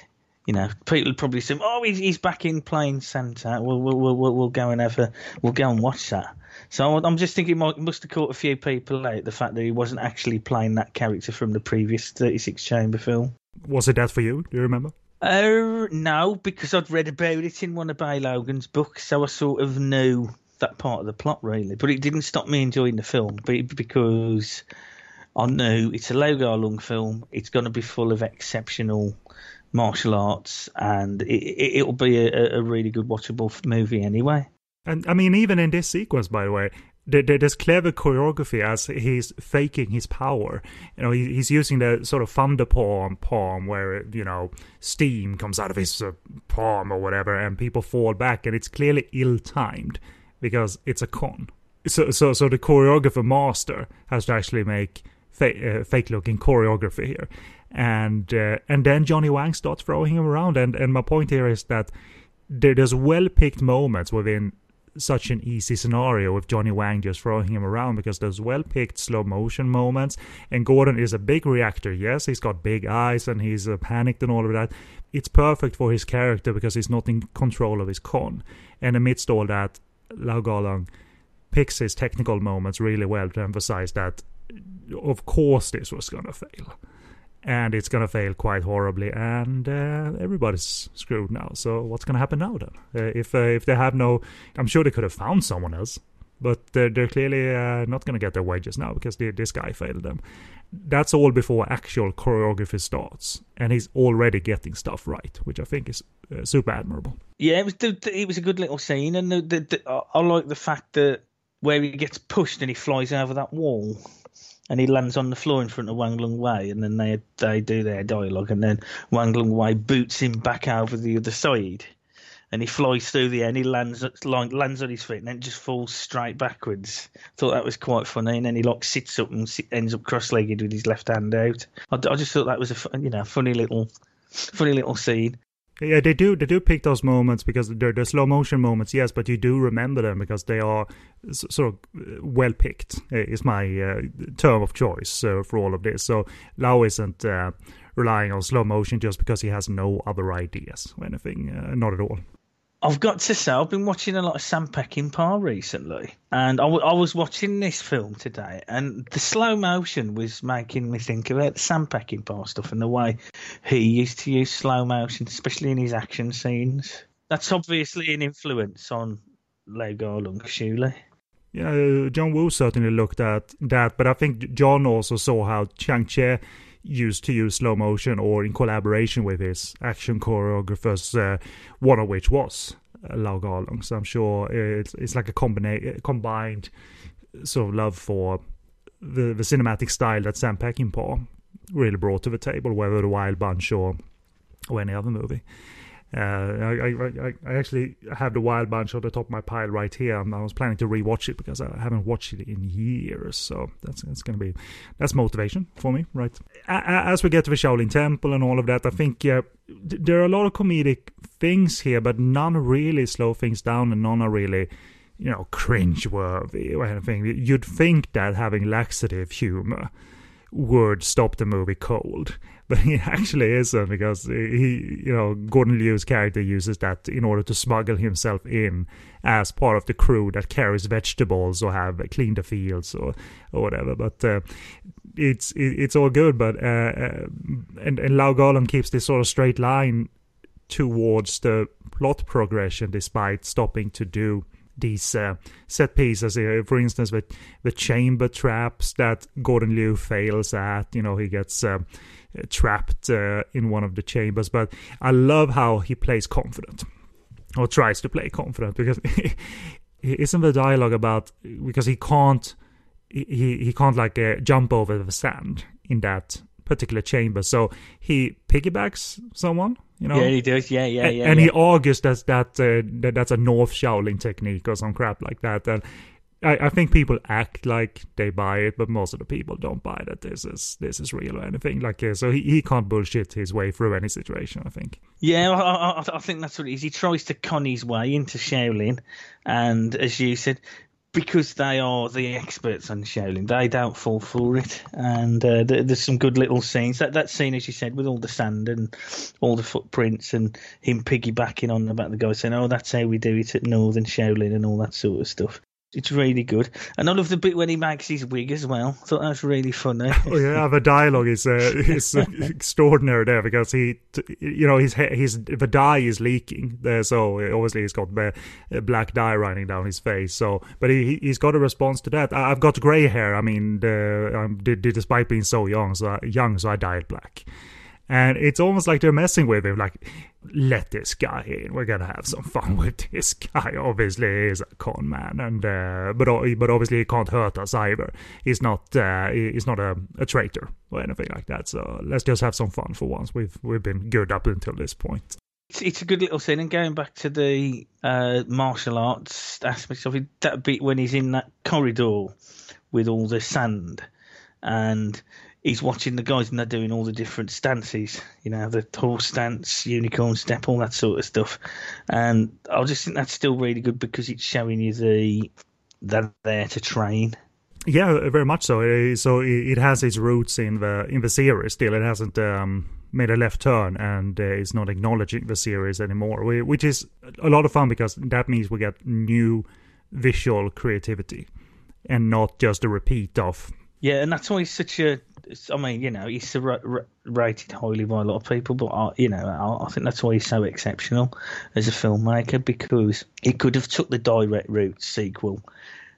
you know, people probably say, "Oh, he's, he's back in playing Sante." We'll we'll, we'll we'll go and have a we'll go and watch that. So I'm just thinking, it must have caught a few people out the fact that he wasn't actually playing that character from the previous 36 Chamber film. Was it that for you? Do you remember? Uh, no, because I'd read about it in one of Bey Logan's books, so I sort of knew that part of the plot really. But it didn't stop me enjoying the film, because I knew it's a Lau Kar-leung film. It's going to be full of exceptional martial arts, and it, will be a, a really good watchable movie anyway. And I mean, even in this sequence, by the way, there's clever choreography as he's faking his power. You know, he's using the sort of thunder palm, palm where you know steam comes out of his uh, palm or whatever, and people fall back, and it's clearly ill-timed because it's a con. So, so, so the choreographer master has to actually make fa- uh, fake-looking choreography here, and uh, and then Johnny Wang starts throwing him around, and and my point here is that there's well picked moments within such an easy scenario with Johnny Wang just throwing him around because there's well picked slow motion moments. And Gordon is a big reactor. Yes, he's got big eyes and he's uh, panicked and all of that. It's perfect for his character because he's not in control of his con. And amidst all that, Lau Kar-leung picks his technical moments really well to emphasize that, of course, this was going to fail and it's gonna fail quite horribly, and uh, everybody's screwed now. So what's gonna happen now then? Uh, if uh, if they have no, I'm sure they could have found someone else, but they're, they're clearly uh, not gonna get their wages now because they, this guy failed them. That's all before actual choreography starts, and he's already getting stuff right, which I think is uh, super admirable. Yeah, it was it was a good little scene, and the, the, the, I like the fact that where he gets pushed and he flies over that wall and he lands on the floor in front of Wang Lung Wei, and then they they do their dialogue, and then Wang Lung Wei boots him back over the other side, and he flies through the air, and he lands lands on his feet, and then just falls straight backwards. Thought that was quite funny, and then he like sits up and ends up cross-legged with his left hand out. I, I just thought that was a you know funny little funny little scene. Yeah, they do. They do pick those moments because they're the slow motion moments, yes, but you do remember them because they are sort of uh, well picked. Is my uh, term of choice uh, for all of this. So Lau isn't uh, relying on slow motion just because he has no other ideas or anything. Uh, not at all. I've got to say, I've been watching a lot of Sam Peckinpah recently, and I, w- I was watching this film today, and the slow motion was making me think about Sam Peckinpah stuff and the way he used to use slow motion, especially in his action scenes. That's obviously an influence on Lau Kar-leung, surely. Yeah, John Woo certainly looked at that, but I think John also saw how Chang Cheh used to use slow motion or in collaboration with his action choreographers, uh, one of which was uh, Lau Kar-leung. So I'm sure it's it's like a combina- combined sort of love for the the cinematic style that Sam Peckinpah really brought to the table, whether the Wild Bunch or or any other movie. Uh, I, I, I actually have the Wild Bunch on the top of my pile right here. I was planning to rewatch it because I haven't watched it in years. So that's that's going to be that's motivation for me, right? As we get to the Shaolin Temple and all of that, I think yeah, there are a lot of comedic things here, but none really slow things down, and none are really you know cringe-worthy or anything. You'd think that having laxative humor would stop the movie cold but he actually isn't because he, you know, Gordon Liu's character uses that in order to smuggle himself in as part of the crew that carries vegetables or have cleaned the fields or or whatever. But uh, it's it, it's all good. But uh, uh, and and Lau Kar-leung keeps this sort of straight line towards the plot progression despite stopping to do these uh, set pieces. Uh, for instance, the the chamber traps that Gordon Liu fails at. You know, he gets uh, trapped uh, in one of the chambers. But I love how he plays confident or tries to play confident because isn't the dialogue about because he can't he he can't like uh, jump over the sand in that particular chamber so he piggybacks someone you know yeah he does yeah yeah yeah and, yeah. he argues that that, uh, that that's a north shaolin technique or some crap like that and I, I think people act like they buy it, but most of the people don't buy that this is this is real or anything. Like uh, so, he, he can't bullshit his way through any situation. I think. Yeah, I, I, I think that's what it is. He tries to con his way into Shaolin, and as you said, because they are the experts on Shaolin, they don't fall for it. And uh, there's some good little scenes. That that scene, as you said, with all the sand and all the footprints, and him piggybacking on about the guy saying, "Oh, that's how we do it at Northern Shaolin," and all that sort of stuff. It's really good, and I love the bit when he makes his wig as well. I thought that was really funny. oh yeah, the dialogue is uh, is extraordinary there because he, you know, his his the dye is leaking there, so obviously he's got black dye running down his face. So, but he he's got a response to that. I've got grey hair. I mean, the, um, despite being so young, so young, so I dyed black and it's almost like they're messing with him like let this guy in. We're gonna have some fun with this guy. Obviously he's a con man and uh, but but obviously he can't hurt us either. He's not uh, he's not a, a traitor or anything like that. So let's just have some fun for once. We've we've been good up until this point. It's, it's a good little scene. And going back to the uh, martial arts aspects of it that bit when he's in that corridor with all the sand and he's watching the guys and they're doing all the different stances, you know, the horse stance, unicorn step, all that sort of stuff. And I just think that's still really good because it's showing you the they're there to train. Yeah, very much so. So it it has its roots in the in the series. Still, it hasn't um, made a left turn, and uh, it's not acknowledging the series anymore, which is a lot of fun because that means we get new visual creativity, and not just a repeat of. Yeah, and that's why he's such a. I mean, you know, he's ra- ra- rated highly by a lot of people, but I, you know, I, I think that's why he's so exceptional as a filmmaker because he could have took the direct route sequel,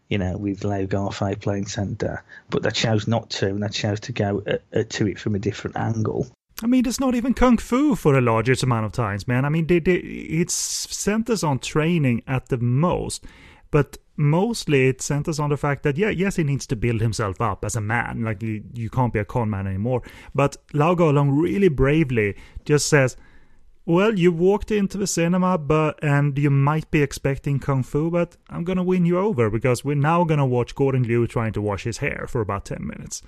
you know, with Lau Kar-fai playing Sante, but they chose not to, and they chose to go uh, uh, to it from a different angle. I mean, it's not even kung fu for the largest amount of times, man. I mean, they, they, it centers on training at the most, but mostly it centers on the fact that yeah, yes, he needs to build himself up as a man. Like you, you can't be a con man anymore. But Lau Kar-leung really bravely just says, "Well, you walked into the cinema, but and you might be expecting kung fu, but I'm gonna win you over because we're now gonna watch Gordon Liu trying to wash his hair for about ten minutes."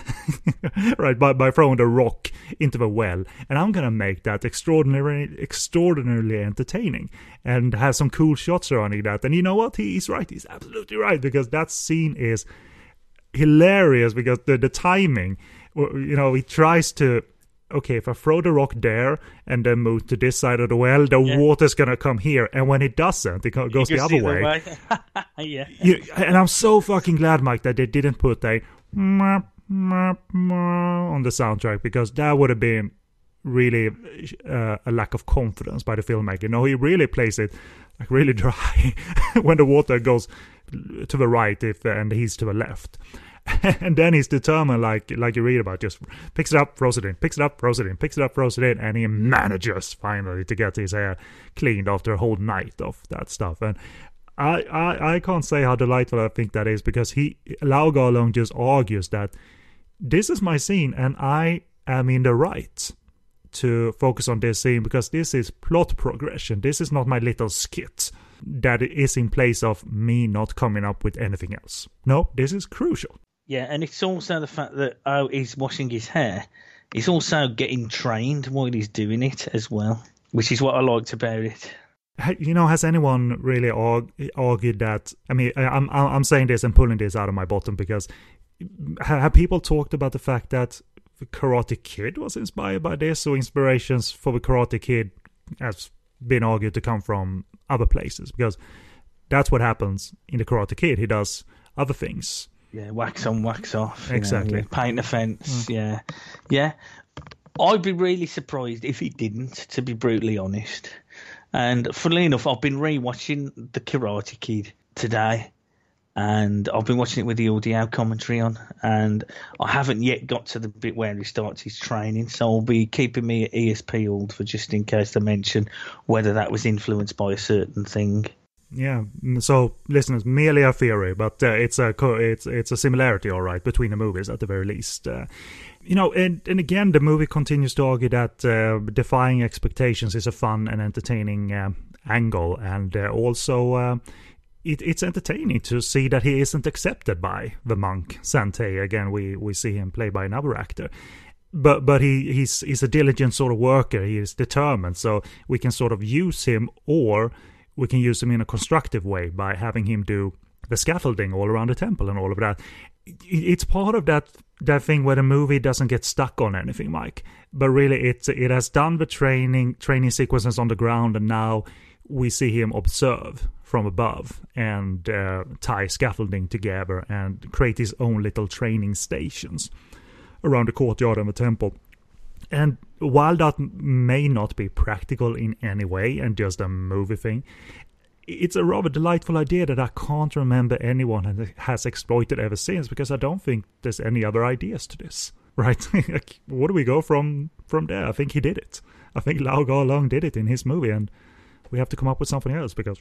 right by, by throwing the rock into the well. And i'm gonna make that extraordinary extraordinarily entertaining and have some cool shots surrounding that. And you know what? He's right. He's absolutely right because that scene is hilarious because the, the timing you know he tries to okay if i throw the rock there and then move to this side of the well the Yeah. water's gonna come here. And when it doesn't it goes the other way. Yeah. you, and I'm so fucking glad, Mike, that they didn't put a on the soundtrack because that would have been really uh, a lack of confidence by the filmmaker. No, he really plays it like really dry when the water goes to the right if and he's to the left. and then he's determined, like like you read about, just picks it up, throws it in, picks it up, throws it in, picks it up, throws it in, and he manages finally to get his hair cleaned after a whole night of that stuff. And I, I, I can't say how delightful I think that is because he Lau Kar-leung just argues that this is my scene and I am in the right to focus on this scene because this is plot progression. This is not my little skit that is in place of me not coming up with anything else. No, this is crucial. Yeah, and it's also the fact that oh, he's washing his hair. He's also getting trained while he's doing it as well, which is what I liked about it. You know, has anyone really arg- argued that? I mean, I'm I'm saying this and pulling this out of my bottom because have people talked about the fact that the Karate Kid was inspired by this, or inspirations for the Karate Kid has been argued to come from other places because that's what happens in the Karate Kid. He does other things. Yeah, wax on, wax off. know, Exactly. yeah, paint a fence. Mm. Yeah, yeah. I'd be really surprised if he didn't, to be brutally honest. And funnily enough, I've been rewatching The Karate Kid today, and I've been watching it with the audio commentary on, and I haven't yet got to the bit where he starts his training, so I'll be keeping me at ESP old for just in case they mention whether that was influenced by a certain thing. Yeah. So, listeners, merely a theory, but uh, it's a co- it's it's a similarity, all right, between the movies at the very least. Uh, you know, and and again, the movie continues to argue that uh, defying expectations is a fun and entertaining uh, angle, and uh, also. It, it's entertaining to see that he isn't accepted by the monk Sante. Again, we, we see him played by another actor but but he he's he's a diligent sort of worker. He is determined, so we can sort of use him, or we can use him in a constructive way by having him do the scaffolding all around the temple and all of that. It- It's part of that that thing where the movie doesn't get stuck on anything, Mike. But really, it's it has done the training training sequences on the ground, and now we see him observe from above and uh, tie scaffolding together and create his own little training stations around the courtyard and the temple. And while that may not be practical in any way and just a movie thing, it's a rather delightful idea that I can't remember anyone has- exploited ever since because I don't think there's any other ideas to this. Right? Like, Where do we go from from there? I think he did it. I think Lao Long did it in his movie, and we have to come up with something else because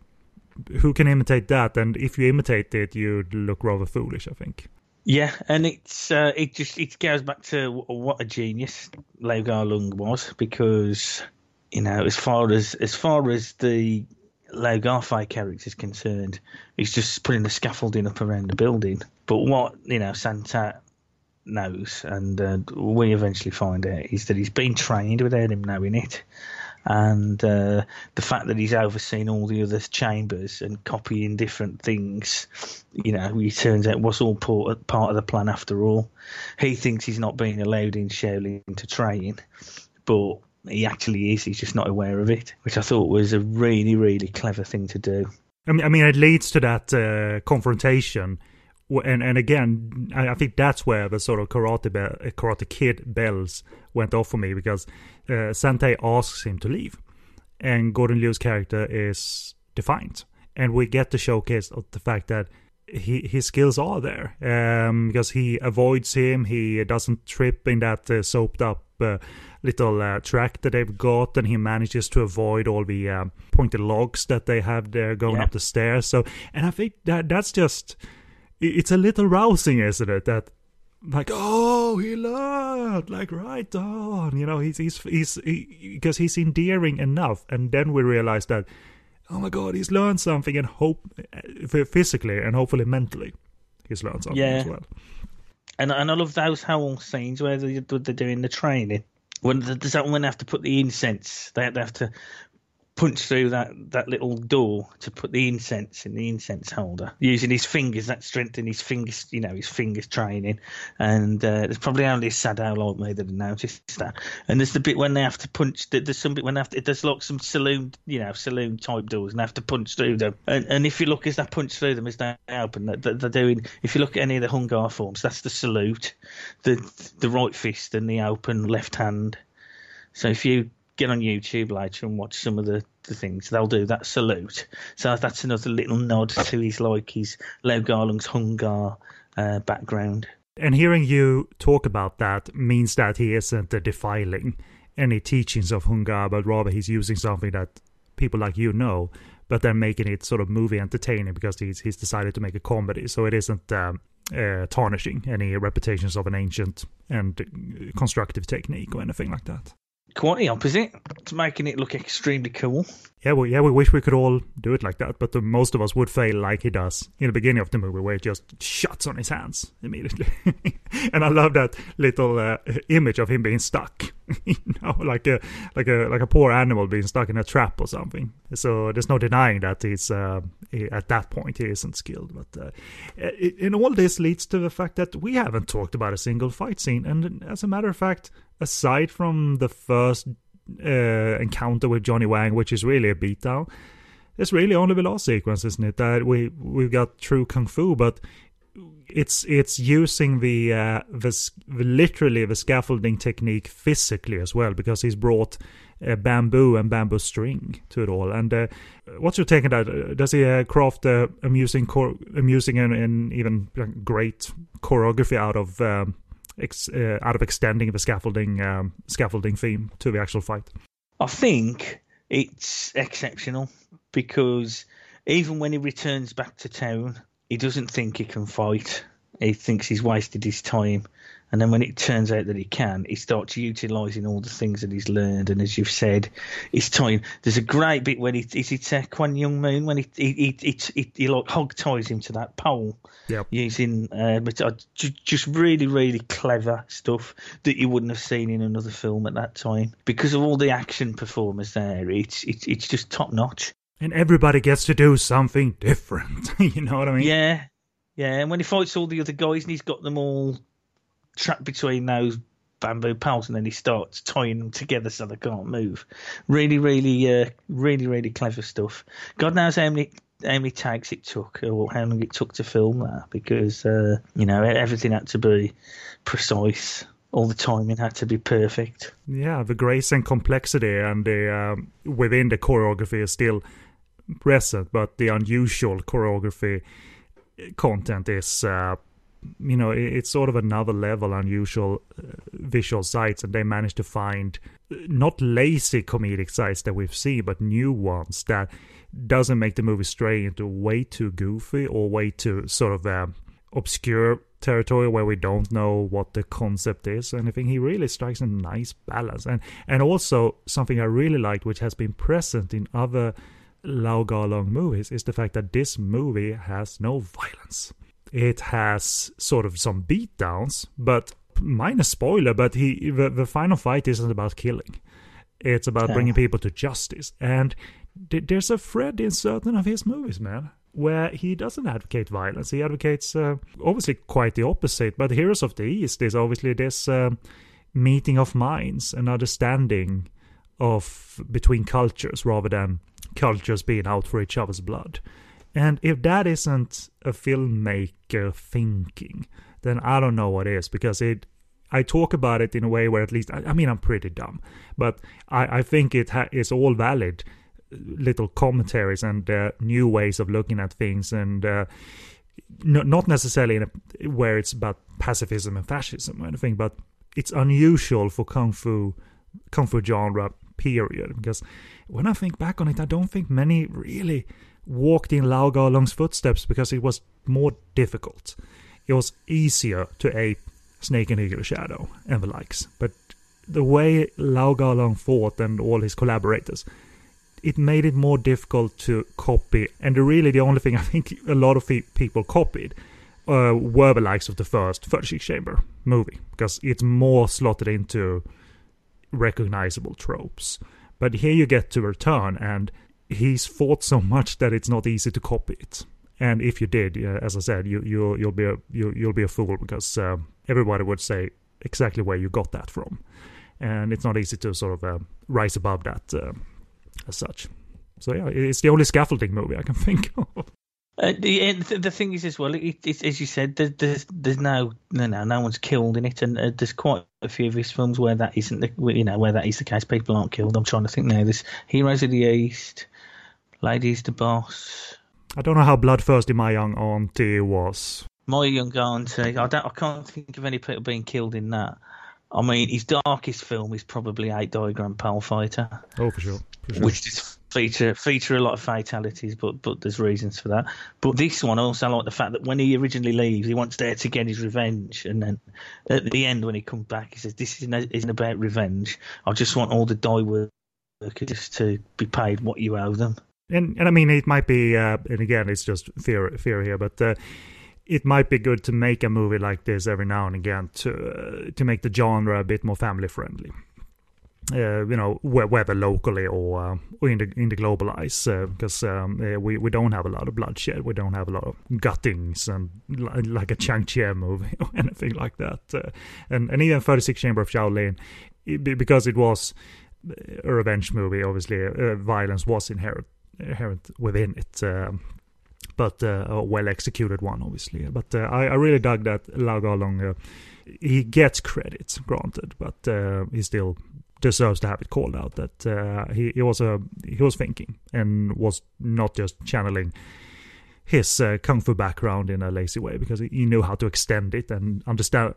who can imitate that? And if you imitate it, you'd look rather foolish. I think. Yeah, and it's uh, it just it goes back to what a genius Lau Kar-leung was because you know as far as as far as the Lau Kar-fai character is concerned, he's just putting the scaffolding up around the building. But what you know Sante knows, and uh, we eventually find out, is that he's been trained without him knowing it. And uh, the fact that he's overseen all the other chambers and copying different things, you know, he turns out was all part, of the plan after all. He thinks he's not being allowed in Shaolin to train, but he actually is. He's just not aware of it, which I thought was a really, really clever thing to do. I mean, I mean, it leads to that uh, confrontation and and again, I, I, think that's where the sort of karate be- karate kid bells went off for me because uh, Sante asks him to leave, and Gordon Liu's character is defined, and we get the showcase of the fact that he his skills are there um, because he avoids him, he doesn't trip in that uh, soaped up. Uh, little uh, track that they've got, and he manages to avoid all the uh, pointed logs that they have there going yeah. up the stairs. So, and I think that that's just it's a little rousing, isn't it? That like, oh, he learned, like right on, you know, he's he's he's because he, he's endearing enough, and then we realize that, oh my god, he's learned something, and hope uh, physically and hopefully mentally, he's learned something yeah. as well. And and I love those whole scenes where they, they're doing the training when there's that when they have to put the incense, they have to punch through that, that little door to put the incense in the incense holder using his fingers. That strengthened his fingers, you know, his fingers training. And uh, there's probably only a sad owl like me that noticed that. And there's the bit when they have to punch. There's some bit when they have to. There's like some saloon, you know, saloon type doors, and they have to punch through them. And, and if you look as they punch through them as they open, they're, they're doing. If you look at any of the Hung Gar forms, that's the salute, the the right fist and the open left hand. So if you get on YouTube later and watch some of the, the things. They'll do that salute. So that's another little nod to his like his Lau Kar Leung's Hung Gar uh, background. And hearing you talk about that means that he isn't defiling any teachings of Hungar, but rather he's using something that people like you know, but then making it sort of movie entertaining because he's he's decided to make a comedy. So it isn't um, uh, tarnishing any reputations of an ancient and constructive technique or anything like that quite the opposite. It's making it look extremely cool. Yeah, well, yeah, we wish we could all do it like that, but the, most of us would fail like he does in the beginning of the movie, where he just shuts on his hands immediately. and I love that little uh, image of him being stuck, you know, like a like a like a poor animal being stuck in a trap or something. So there's no denying that he's uh, he, at that point he isn't skilled. But uh, it, and all this leads to the fact that we haven't talked about a single fight scene, and as a matter of fact, aside from the first uh, encounter with Johnny Wang, which is really a beatdown. It's really only the last sequence, isn't it? That we we've got true kung fu, but it's it's using the uh, the, literally the scaffolding technique physically as well because he's brought uh, bamboo and bamboo string to it all. And uh, what's your take on that? Does he uh, craft uh, amusing, cor- amusing and, and, even great choreography out of um, ex, uh, out of extending the scaffolding um, scaffolding theme to the actual fight? I think it's exceptional because even when he returns back to town, he doesn't think he can fight. He thinks he's wasted his time. And then when it turns out that he can, he starts utilising all the things that he's learned. And as you've said, he's time. There's a great bit when he is it uh, Kwan Young Moon when he he, he he, he, he like hog ties him to that pole yep. using uh, uh, just really really clever stuff that you wouldn't have seen in another film at that time because of all the action performers there. It's it's it's just top notch. And everybody gets to do something different. you know what I mean? Yeah, yeah. And when he fights all the other guys and he's got them all trapped between those bamboo poles and then he starts tying them together so they can't move. Really, really, uh, really, really clever stuff. God knows how many how many takes it took or how long it took to film that because uh, you know everything had to be precise. All the timing had to be perfect. Yeah, the grace and complexity and the um, within the choreography is still present, but the unusual choreography content is uh, you know, it's sort of another level unusual uh, visual sites, and they managed to find uh, not lazy comedic sites that we've seen, but new ones that doesn't make the movie stray into way too goofy or way too sort of uh, obscure territory where we don't know what the concept is or anything. He really strikes a nice balance, and and also something I really liked, which has been present in other Kar Leung movies, is the fact that this movie has no violence It has sort of some beatdowns, but minor spoiler, but he the, the final fight isn't about killing. It's about Okay. bringing people to justice. And th- there's a thread in certain of his movies, man, where he doesn't advocate violence. He advocates uh, obviously quite the opposite. But Heroes of the East is obviously this um meeting of minds and understanding of between cultures rather than cultures being out for each other's blood. And if that isn't a filmmaker thinking, then I don't know what is because it. I talk about it in a way where at least I, I mean I'm pretty dumb, but I, I think it ha- it's all valid little commentaries and uh, new ways of looking at things and uh, not necessarily in a, where it's about pacifism and fascism or anything, but it's unusual for kung fu kung fu genre period because when I think back on it, I don't think many really walked in Lau Kar-leung's footsteps because it was more difficult. It was easier to ape Snake and Eagle Shadow and the likes, but the way Lau Kar-leung fought and all his collaborators, it made it more difficult to copy. And really, the only thing I think a lot of people copied uh, were the likes of the first 36 Chamber movie because it's more slotted into recognizable tropes. But here you get to return, and he's fought so much that it's not easy to copy it. And if you did, uh, as I said, you you you'll be a you, you'll be a fool because uh, everybody would say exactly where you got that from, and it's not easy to sort of uh, rise above that uh, as such. So yeah, it's the only scaffolding movie I can think of. Uh, the, the thing is as well, it, it's as you said, there, there's there's no no no no one's killed in it, and uh, there's quite a few of his films where that isn't the you know where that is the case. People aren't killed. I'm trying to think now. There's Heroes of the East, Ladies the Boss, I don't know how bloodthirsty my young auntie was. My Young Auntie. I don't I can't think of any people being killed in that. I mean, his darkest film is probably Eight Diagram Pole Fighter. Oh, for sure. For sure. which does feature feature a lot of fatalities, but but there's reasons for that. But this one I also like the fact that when he originally leaves, he wants there to get his revenge, and then at the end when he comes back, he says, "This isn't, isn't about revenge. I just want all the die workers to be paid what you owe them." And and I mean it might be uh, and again it's just fear fear here, but uh, it might be good to make a movie like this every now and again to uh, to make the genre a bit more family friendly. Uh, you know, whether locally or uh, or in the in the global eyes, because um, uh, we we don't have a lot of bloodshed, we don't have a lot of guttings and li- like a Chang Cheh movie or anything like that, uh, and and even Thirty Six Chamber of Shaolin, it, because it was a revenge movie, obviously uh, violence was inherent inherent within it. Um, but uh, a well executed one, obviously. But uh, I, I really dug that Lau Kar-leung. Uh, he gets credit, granted, but uh, he still deserves to have it called out that uh, he, he was a he was thinking and was not just channeling his kung fu background in a lazy way because he, knew how to extend it and understand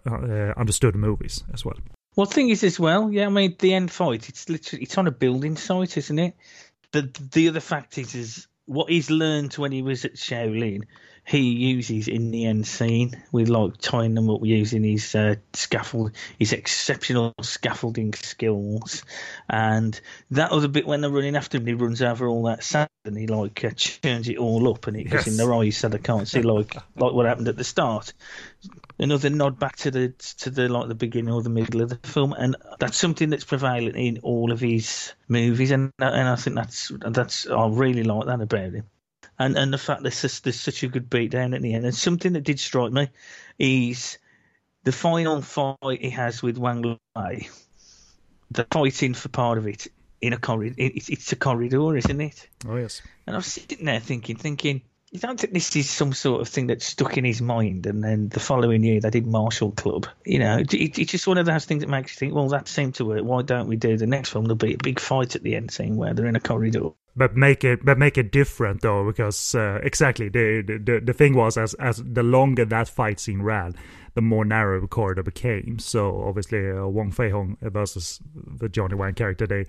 understood movies as well. Well, thing is as well, yeah. I mean, the end fight, it's literally it's on a building site, isn't it? The the other fact is, is what he's learned when he was at Shaolin, he uses in the end scene. With like tying them up using his uh, scaffold, his exceptional scaffolding skills, and that other bit when they're running after him, he runs over all that sand and he like uh, churns it all up and it goes in Yes. their eyes so they can't see like like what happened at the start. Another nod back to the to the like the beginning or the middle of the film, and that's something that's prevalent in all of his movies, and and I think that's that's I really like that about him, and and the fact that there's, there's such a good beatdown at the end, and something that did strike me is the final fight he has with Wang Lei, the fighting for part of it in a corridor, it's, it's a corridor, isn't it? Oh yes, And I was sitting there thinking, thinking, you don't think this is some sort of thing that's stuck in his mind? And then the following year they did Martial Club. You know, it, it's just one of those things that makes you think, well, that seemed to work. Why don't we do the next film? There'll be a big fight at the end scene where they're in a corridor. but make it but make it different though because uh, exactly the, the the thing was as as the longer that fight scene ran the more narrow the corridor became so obviously uh, Wong Fei Hong versus the Johnny Wang character they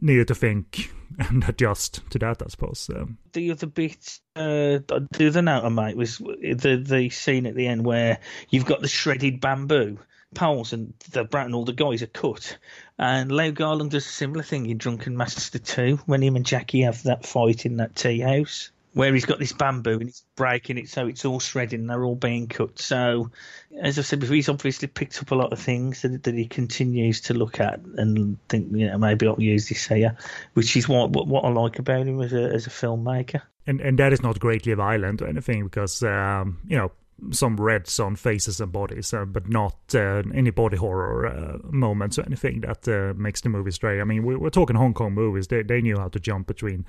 needed to think and adjust to that I suppose um, The other bit, uh, the other note I made was the the scene at the end where you've got the shredded bamboo poles and the Brat and all the guys are cut. And Lau Kar-leung does a similar thing in Drunken Master 2 when him and Jackie have that fight in that tea house. Where he's got this bamboo and he's breaking it so it's all shredding and they're all being cut. So, as I said before, he's obviously picked up a lot of things that, that he continues to look at and think, you know, maybe I'll use this here, which is what what, what I like about him as a as a filmmaker. And and that is not greatly violent or anything because um, you know some reds on faces and bodies, uh, but not uh, any body horror uh, moments or anything that uh, makes the movie stray. I mean, we, we're talking Hong Kong movies; they they knew how to jump between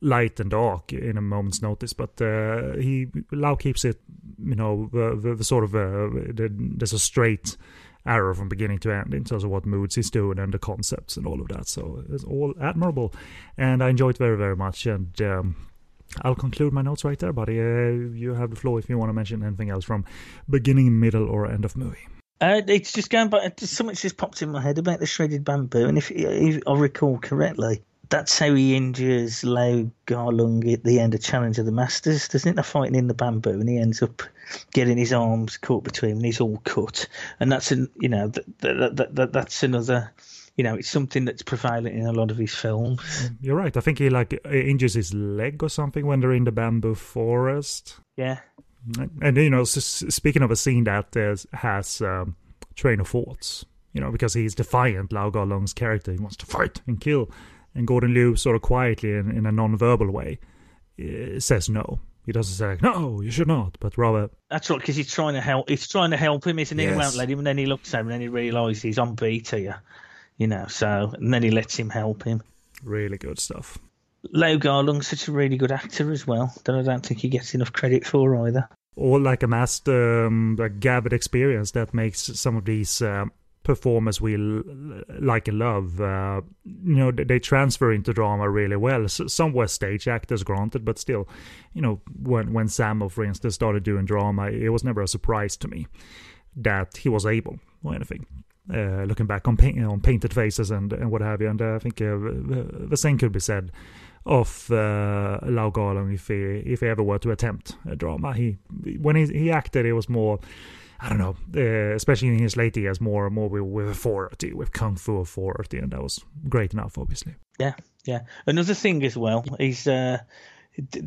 light and dark in a moment's notice. But uh, he Lau keeps it, you know, the, the, the sort of uh, the, there's a straight arrow from beginning to end in terms of what moods he's doing and the concepts and all of that. So it's all admirable, and I enjoy it very very much. And um, I'll conclude my notes right there, buddy. Uh, you have the floor if you want to mention anything else from beginning, middle, or end of movie. Uh, it's just going back. Something just popped in my head about the shredded bamboo, and if, if I recall correctly, that's how he injures Lau Kar-leung at the end of Challenge of the Masters, doesn't it? They're fighting in the bamboo, and he ends up getting his arms caught between, and he's all cut. And that's an, you know, that, that, that, that that's another you know, it's something that's prevalent in a lot of his films. You're right. I think he like injures his leg or something when they're in the bamboo forest. Yeah. And you know, speaking of a scene that has um, train of thoughts, you know, because he's defiant, Lau Kar-leung's character, he wants to fight and kill, and Gordon Liu sort of quietly in, in a non-verbal way uh, says no. He doesn't say like, no, you should not, but rather that's right because he's trying to help. He's trying to help him, isn't he? Yes. He won't let him, and then he looks at him and then he realises he's on beat here you know. So and then he lets him help him. Really good stuff. Lau Kar-leung's such a really good actor as well that I don't think he gets enough credit for either. Or like amassed um, a gathered experience that makes some of these uh, performers we l- like and love. Uh, you know, they transfer into drama really well. some were stage actors, granted, but still, you know, when when Sammo, for instance, started doing drama, it was never a surprise to me that he was able or anything. Uh, looking back on on painted faces and and what have you. And uh, I think uh, the same could be said of uh, Lau Kar-leung if he if he ever were to attempt a drama. He when he he acted, it was more. I don't know, uh, especially in his late years, more and more with, with authority, with kung fu authority, and that was great enough, obviously. Yeah, yeah. Another thing as well is uh,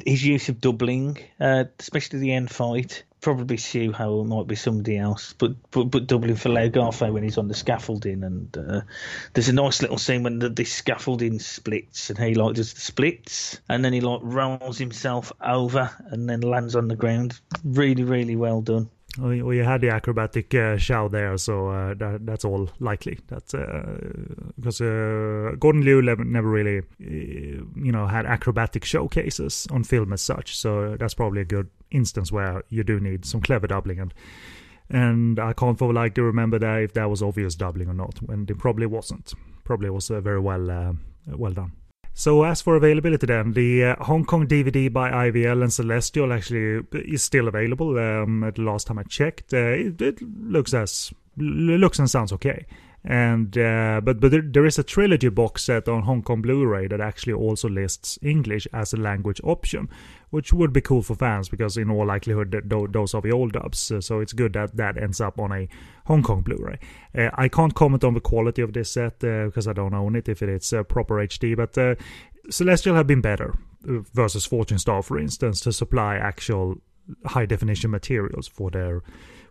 his use of doubling, uh, especially the end fight probably Hsiao Ho might be somebody else, but but, but doubling for Lau Kar-fai when he's on the scaffolding, and uh, there's a nice little scene when the, the scaffolding splits, and he like just splits, and then he like rolls himself over, and then lands on the ground. Really, really well done. You had the acrobatic uh, show there, so uh, that, that's all likely. That's because uh, Gordon Liu never really, you know, had acrobatic showcases on film as such. So that's probably a good instance where you do need some clever doubling, and and I can't for like to remember that if that was obvious doubling or not, and it probably wasn't. Probably was very well well done. So as for availability then, the uh, Hong Kong DVD by IVL and Celestial actually is still available. Um, at the last time I checked, uh, it, it, looks as looks and sounds okay. And uh, but but there, there is a trilogy box set on Hong Kong Blu-ray that actually also lists English as a language option, which would be cool for fans because in all likelihood those are the old dubs. So it's good that that ends up on a Hong Kong Blu-ray. Uh, I can't comment on the quality of this set uh, because I don't own it if it's uh, proper HD, but uh, Celestial have been better uh, versus Fortune Star, for instance, to supply actual high definition materials for their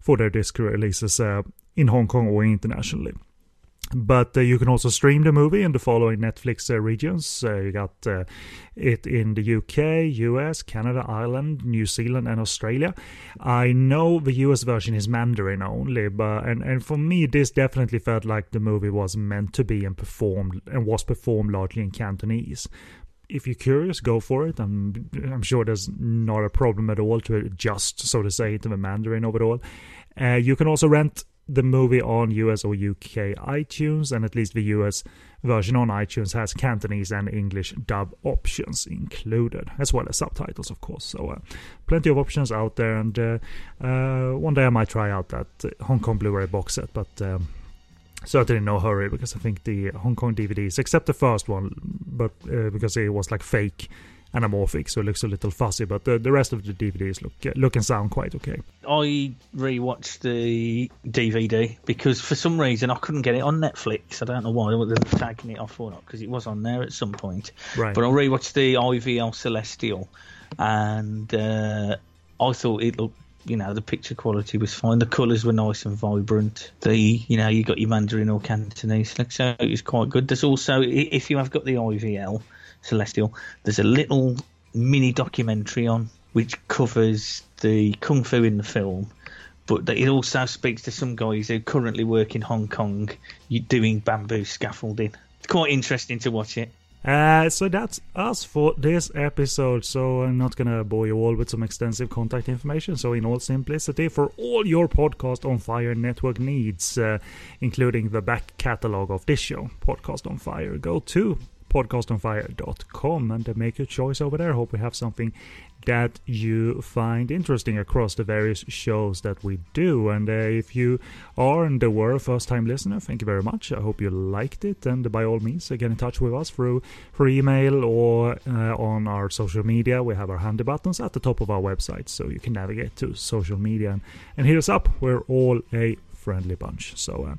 for their disc releases in Hong Kong or internationally. But uh, you can also stream the movie in the following Netflix uh, regions. Uh, you got it in the UK, US, Canada, Ireland, New Zealand, and Australia. I know the US version is Mandarin only, but and, and for me, this definitely felt like the movie was meant to be and performed and was performed largely in Cantonese. If you're curious, go for it. I'm I'm sure there's not a problem at all to adjust, so to say, to the Mandarin of it all. Uh, you can also rent the movie on US or UK iTunes, and at least the US version on iTunes has Cantonese and English dub options included, as well as subtitles, of course. So, uh, plenty of options out there, and uh, uh, one day I might try out that Hong Kong Blu ray box set, but. Um, certainly no hurry because I think the Hong Kong DVDs, except the first one, but uh, because it was like fake anamorphic, so it looks a little fuzzy. But the, the rest of the DVDs look look and sound quite okay. I rewatched the DVD because for some reason I couldn't get it on Netflix. I don't know why whether they're taking it off or not because it was on there at some point. Right. But I rewatched the IVL Celestial, and uh, I thought it looked. You know, the picture quality was fine. The colours were nice and vibrant. The, you know, you got your Mandarin or Cantonese, so it was quite good. There's also, if you have got the IVL Celestial, there's a little mini documentary on which covers the kung fu in the film, but it also speaks to some guys who currently work in Hong Kong doing bamboo scaffolding. It's quite interesting to watch it. Uh, so that's us for this episode. So I'm not gonna bore you all with some extensive contact information. So in all simplicity, for all your podcast on fire network needs, uh, including the back catalog of this show, Podcast on Fire, go to podcastonfire.com and make your choice over there. Hope we have something that you find interesting across the various shows that we do. And uh, if you are and were a first time listener, thank you very much. I hope you liked it. And by all means, get in touch with us through, through email or uh, on our social media. We have our handy buttons at the top of our website so you can navigate to social media and, and hit us up. We're all a friendly bunch. So,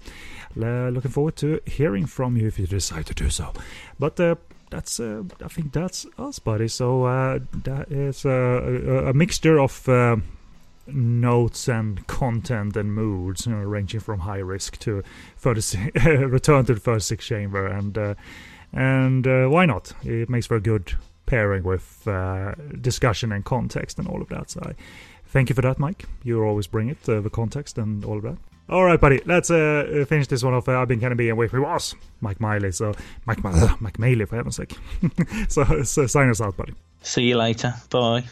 uh, looking forward to hearing from you if you decide to do so. But uh, that's uh, I think that's us, buddy. So uh, that is a, a mixture of uh, notes and content and moods, you know, ranging from high risk to return to the first six chamber, and uh, and why not? It makes for a good pairing with discussion and context and all of that. So I thank you for that, Mike. You always bring it, the context and all of that. All right, buddy. Let's uh, finish this one off. Uh, I've been of being with me was Mike Miley. So Mike, uh, Mike Maley, for heaven's sake. so, so sign us out, buddy. See you later. Bye.